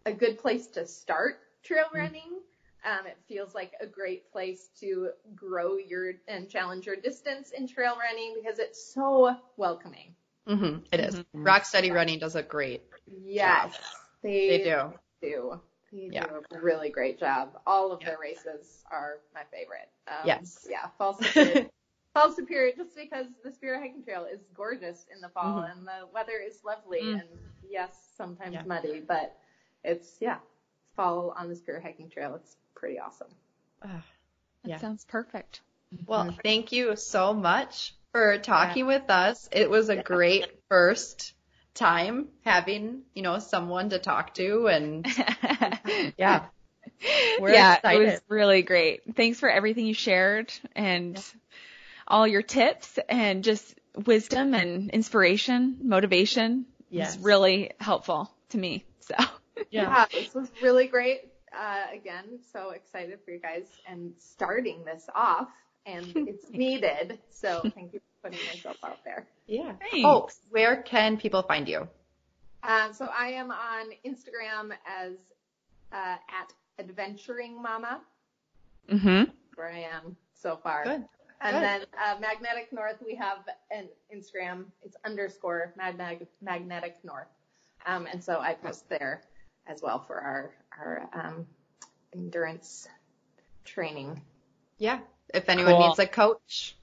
[SPEAKER 3] a good place to start trail running. Um, it feels like a great place to grow your and challenge your distance in trail running because it's so welcoming.
[SPEAKER 2] hmm It is.
[SPEAKER 1] Mhm.
[SPEAKER 2] Rock Steady Running does a great.
[SPEAKER 3] Yes, they,
[SPEAKER 2] They do.
[SPEAKER 3] do. They
[SPEAKER 2] Yeah.
[SPEAKER 3] do a really great job. All of their races are my favorite. Um,
[SPEAKER 2] Yes.
[SPEAKER 3] Yeah, Fall Superior. Falls Superior, just because the Superior Hiking Trail is gorgeous in the fall
[SPEAKER 2] Mhm.
[SPEAKER 3] and the weather is lovely
[SPEAKER 1] Mm.
[SPEAKER 3] and yes, sometimes
[SPEAKER 2] Yeah.
[SPEAKER 3] muddy, but it's yeah, fall on the Superior Hiking Trail. It's pretty awesome.
[SPEAKER 2] Ah,
[SPEAKER 1] That
[SPEAKER 2] Yeah.
[SPEAKER 1] sounds perfect.
[SPEAKER 2] Well, thank you so much for talking with us. It was a great first time having, you know, someone to talk to and yeah. We're
[SPEAKER 1] yeah,
[SPEAKER 2] excited.
[SPEAKER 1] it was really great. Thanks for everything you shared and all your tips and just wisdom and inspiration, motivation.
[SPEAKER 2] Yes.
[SPEAKER 1] It's really helpful to me. So
[SPEAKER 2] Yeah.
[SPEAKER 3] this was really great. Uh, again, so excited for you guys and starting this off and it's needed. So thank you for putting yourself out there.
[SPEAKER 2] Yeah.
[SPEAKER 1] Thanks.
[SPEAKER 2] Oh, where can people find you?
[SPEAKER 3] Um, so I am on Instagram as uh, at Adventuring Mama,
[SPEAKER 1] hmm
[SPEAKER 3] where I am so far.
[SPEAKER 2] Good.
[SPEAKER 3] And
[SPEAKER 2] Good.
[SPEAKER 3] then uh, Magnetic North, we have an Instagram. It's underscore Mag- Magnetic North, um, and so I post there as well for our our um, endurance training.
[SPEAKER 2] Yeah. If anyone
[SPEAKER 1] Cool.
[SPEAKER 2] needs a coach.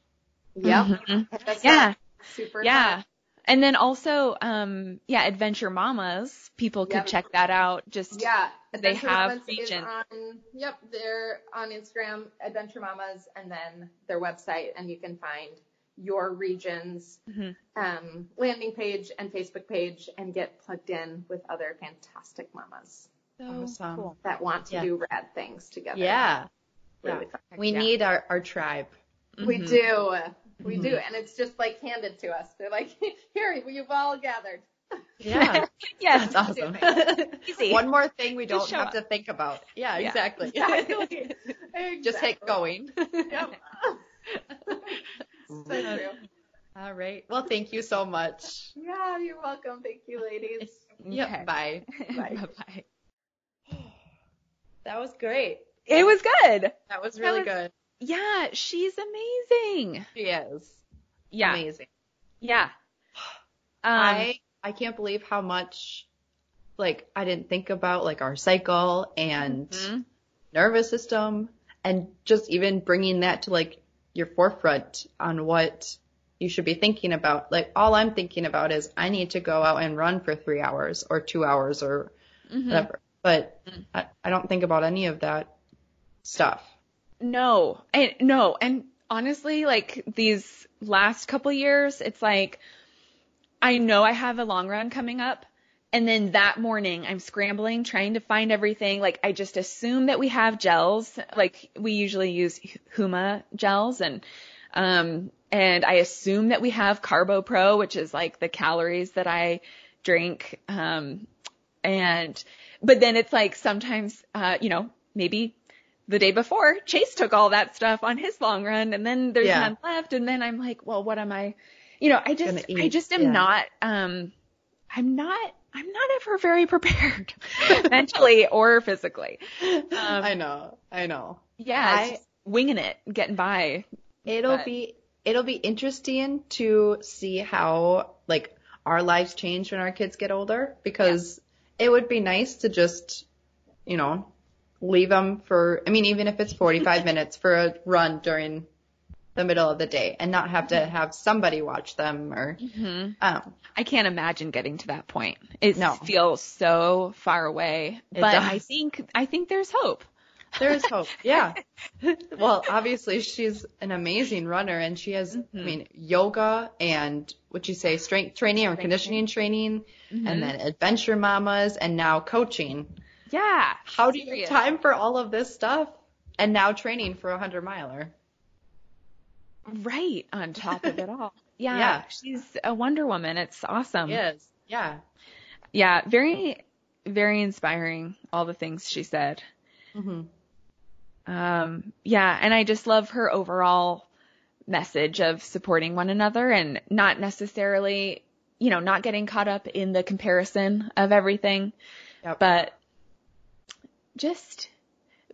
[SPEAKER 3] Yep.
[SPEAKER 1] Mhm.
[SPEAKER 3] That's
[SPEAKER 1] Yeah.
[SPEAKER 3] Super.
[SPEAKER 1] Yeah.
[SPEAKER 3] fun.
[SPEAKER 1] And then also, um, yeah, Adventure Mamas, people could
[SPEAKER 3] Yep.
[SPEAKER 1] check that out. Just
[SPEAKER 3] Yeah.
[SPEAKER 1] They have
[SPEAKER 3] Mamas is on, yep, they're on Instagram, Adventure Mamas, and then their website, and you can find your region's
[SPEAKER 1] Mhm.
[SPEAKER 3] um, landing page and Facebook page and get plugged in with other fantastic mamas
[SPEAKER 1] so
[SPEAKER 2] Awesome.
[SPEAKER 1] cool.
[SPEAKER 3] that want to
[SPEAKER 2] Yeah.
[SPEAKER 3] do rad things together.
[SPEAKER 2] Yeah.
[SPEAKER 3] Really fun.
[SPEAKER 2] We
[SPEAKER 1] Yeah.
[SPEAKER 2] need our, our tribe.
[SPEAKER 3] We
[SPEAKER 1] Mhm.
[SPEAKER 3] do. We
[SPEAKER 2] Mhm.
[SPEAKER 3] do. And it's just like handed to us. They're like, here, you've all gathered.
[SPEAKER 2] Yeah.
[SPEAKER 1] Yes.
[SPEAKER 2] That's awesome.
[SPEAKER 1] Easy.
[SPEAKER 2] One more thing we don't have
[SPEAKER 1] up.
[SPEAKER 2] to think about. Yeah,
[SPEAKER 1] Yeah.
[SPEAKER 2] exactly.
[SPEAKER 3] Exactly.
[SPEAKER 2] Just hit going.
[SPEAKER 3] Yep. so true.
[SPEAKER 2] All right. Well, thank you so much.
[SPEAKER 3] Yeah, you're welcome. Thank you, ladies.
[SPEAKER 2] Yep.
[SPEAKER 1] Okay.
[SPEAKER 2] Bye.
[SPEAKER 3] Bye.
[SPEAKER 1] Bye.
[SPEAKER 2] That was great.
[SPEAKER 1] It was good.
[SPEAKER 2] That was really
[SPEAKER 1] was-
[SPEAKER 2] good.
[SPEAKER 1] Yeah, she's amazing.
[SPEAKER 2] She is.
[SPEAKER 1] Yeah.
[SPEAKER 2] Amazing.
[SPEAKER 1] Yeah. Um,
[SPEAKER 2] I I can't believe how much like I didn't think about like our cycle and
[SPEAKER 1] mhm.
[SPEAKER 2] nervous system and just even bringing that to like your forefront on what you should be thinking about. Like all I'm thinking about is I need to go out and run for three hours or two hours or
[SPEAKER 1] Mhm.
[SPEAKER 2] whatever. But
[SPEAKER 1] Mm.
[SPEAKER 2] I, I don't think about any of that stuff.
[SPEAKER 1] No, and no, and honestly, like these last couple years, it's like I know I have a long run coming up, and then that morning I'm scrambling trying to find everything. Like I just assume that we have gels, like we usually use Huma gels, and um, and I assume that we have Carbo Pro, which is like the calories that I drink, um, and but then it's like sometimes, uh, you know, maybe the day before, Chase took all that stuff on his long run and then there's
[SPEAKER 2] Yeah.
[SPEAKER 1] none left. And then I'm like, well, what am I, you know, I just, I just am
[SPEAKER 2] yeah.
[SPEAKER 1] not, um, I'm not, I'm not ever very prepared mentally or physically.
[SPEAKER 2] I know. I know.
[SPEAKER 1] Yeah.
[SPEAKER 2] I-
[SPEAKER 1] just winging it, getting by.
[SPEAKER 2] It'll
[SPEAKER 1] But-
[SPEAKER 2] be it'll be interesting to see how like our lives change when our kids get older because it would be nice to just you know leave them for I mean even if it's 45 minutes for a run during the middle of the day and not have to have somebody watch them or
[SPEAKER 1] hmm
[SPEAKER 2] um
[SPEAKER 1] I can't imagine getting to that point. It
[SPEAKER 2] No.
[SPEAKER 1] feels so far away,
[SPEAKER 2] It
[SPEAKER 1] but
[SPEAKER 2] does.
[SPEAKER 1] I think, I think there's hope.
[SPEAKER 2] there is hope yeah well obviously she's an amazing runner and she has I
[SPEAKER 1] Mhm.
[SPEAKER 2] mean yoga and what you say strength training or conditioning training
[SPEAKER 1] Mhm.
[SPEAKER 2] and then adventure mamas and now coaching.
[SPEAKER 1] Yeah.
[SPEAKER 2] How do you have time for all of this stuff? And now training for a hundred miler.
[SPEAKER 1] Right on top of it all. Yeah,
[SPEAKER 2] Yeah.
[SPEAKER 1] she's a Wonder Woman. It's awesome.
[SPEAKER 2] Yes. Yeah.
[SPEAKER 1] Yeah, very, very inspiring. All the things she said.
[SPEAKER 2] hmm
[SPEAKER 1] Um, yeah, and I just love her overall message of supporting one another and not necessarily, you know, not getting caught up in the comparison of everything,
[SPEAKER 2] Yep.
[SPEAKER 1] but just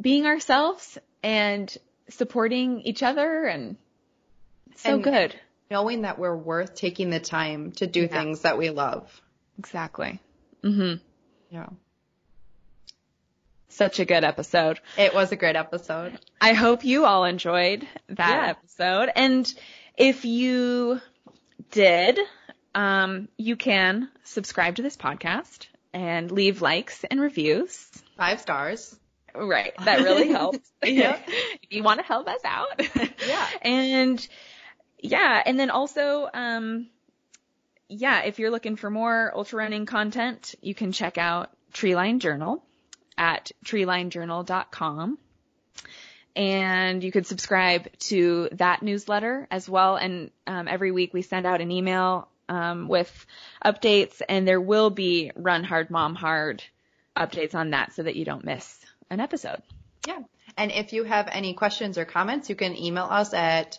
[SPEAKER 1] being ourselves and supporting each other and so
[SPEAKER 2] And-
[SPEAKER 1] good.
[SPEAKER 2] Knowing that we're worth taking the time to do
[SPEAKER 1] Yeah.
[SPEAKER 2] things that we love.
[SPEAKER 1] Exactly. Mhm.
[SPEAKER 2] Yeah.
[SPEAKER 1] Such a good episode.
[SPEAKER 2] It was a great episode.
[SPEAKER 1] I hope you all enjoyed that
[SPEAKER 2] Yeah.
[SPEAKER 1] episode. And if you did, um, you can subscribe to this podcast and leave likes and reviews.
[SPEAKER 2] Five stars.
[SPEAKER 1] Right. That really helps.
[SPEAKER 2] Yeah.
[SPEAKER 1] if you want to help us out.
[SPEAKER 2] Yeah.
[SPEAKER 1] And yeah, and then also, um, yeah, if you're looking for more ultra running content, you can check out Treeline Journal at treelinejournal.com. And you could subscribe to that newsletter as well. And um, every week we send out an email um, with updates, and there will be Run Hard Mom Hard updates on that so that you don't miss an episode.
[SPEAKER 2] Yeah. And if you have any questions or comments, you can email us at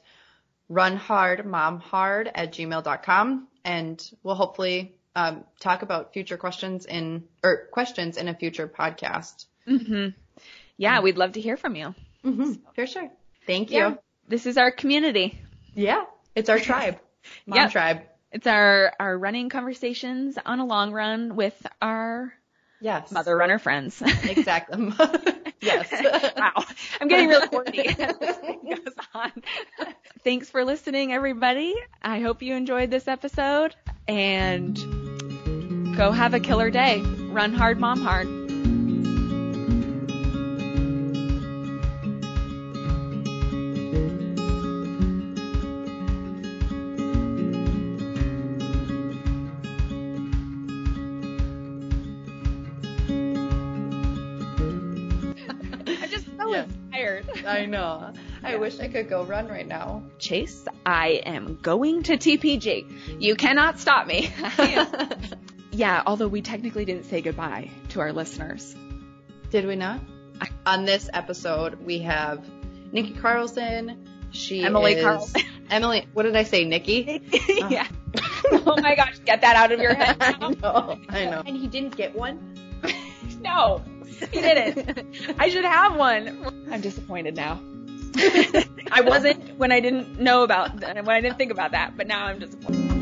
[SPEAKER 2] runhardmomhard at gmail.com and we'll hopefully um, talk about future questions in or questions in a future podcast.
[SPEAKER 1] hmm Yeah, we'd love to hear from you.
[SPEAKER 2] Mm-hmm. For sure. Thank
[SPEAKER 1] Yeah.
[SPEAKER 2] you.
[SPEAKER 1] This is our community.
[SPEAKER 2] Yeah. It's our tribe. Mom
[SPEAKER 1] Yep.
[SPEAKER 2] tribe.
[SPEAKER 1] It's our, our running conversations on a long run with our
[SPEAKER 2] Yes.
[SPEAKER 1] mother runner friends.
[SPEAKER 2] Exactly. yes.
[SPEAKER 1] wow. I'm getting really horny as goes on. Thanks for listening, everybody. I hope you enjoyed this episode and go have a killer day. Run hard, mom hard.
[SPEAKER 2] I wish I could go run right now.
[SPEAKER 1] Chase, I am going to TPG. You cannot stop me. yeah, although we technically didn't say goodbye to our listeners.
[SPEAKER 2] Did we not? On this episode, we have Nikki Carlson. She
[SPEAKER 1] Emily
[SPEAKER 2] is-
[SPEAKER 1] Carlson.
[SPEAKER 2] Emily, what did I say? Nikki? Ah.
[SPEAKER 1] yeah. oh my gosh, get that out of your head.
[SPEAKER 2] I know. I know.
[SPEAKER 1] And he didn't get one? no, he didn't. I should have one. I'm disappointed now. I wasn't when I didn't know about when I didn't think about that, but now I'm disappointed.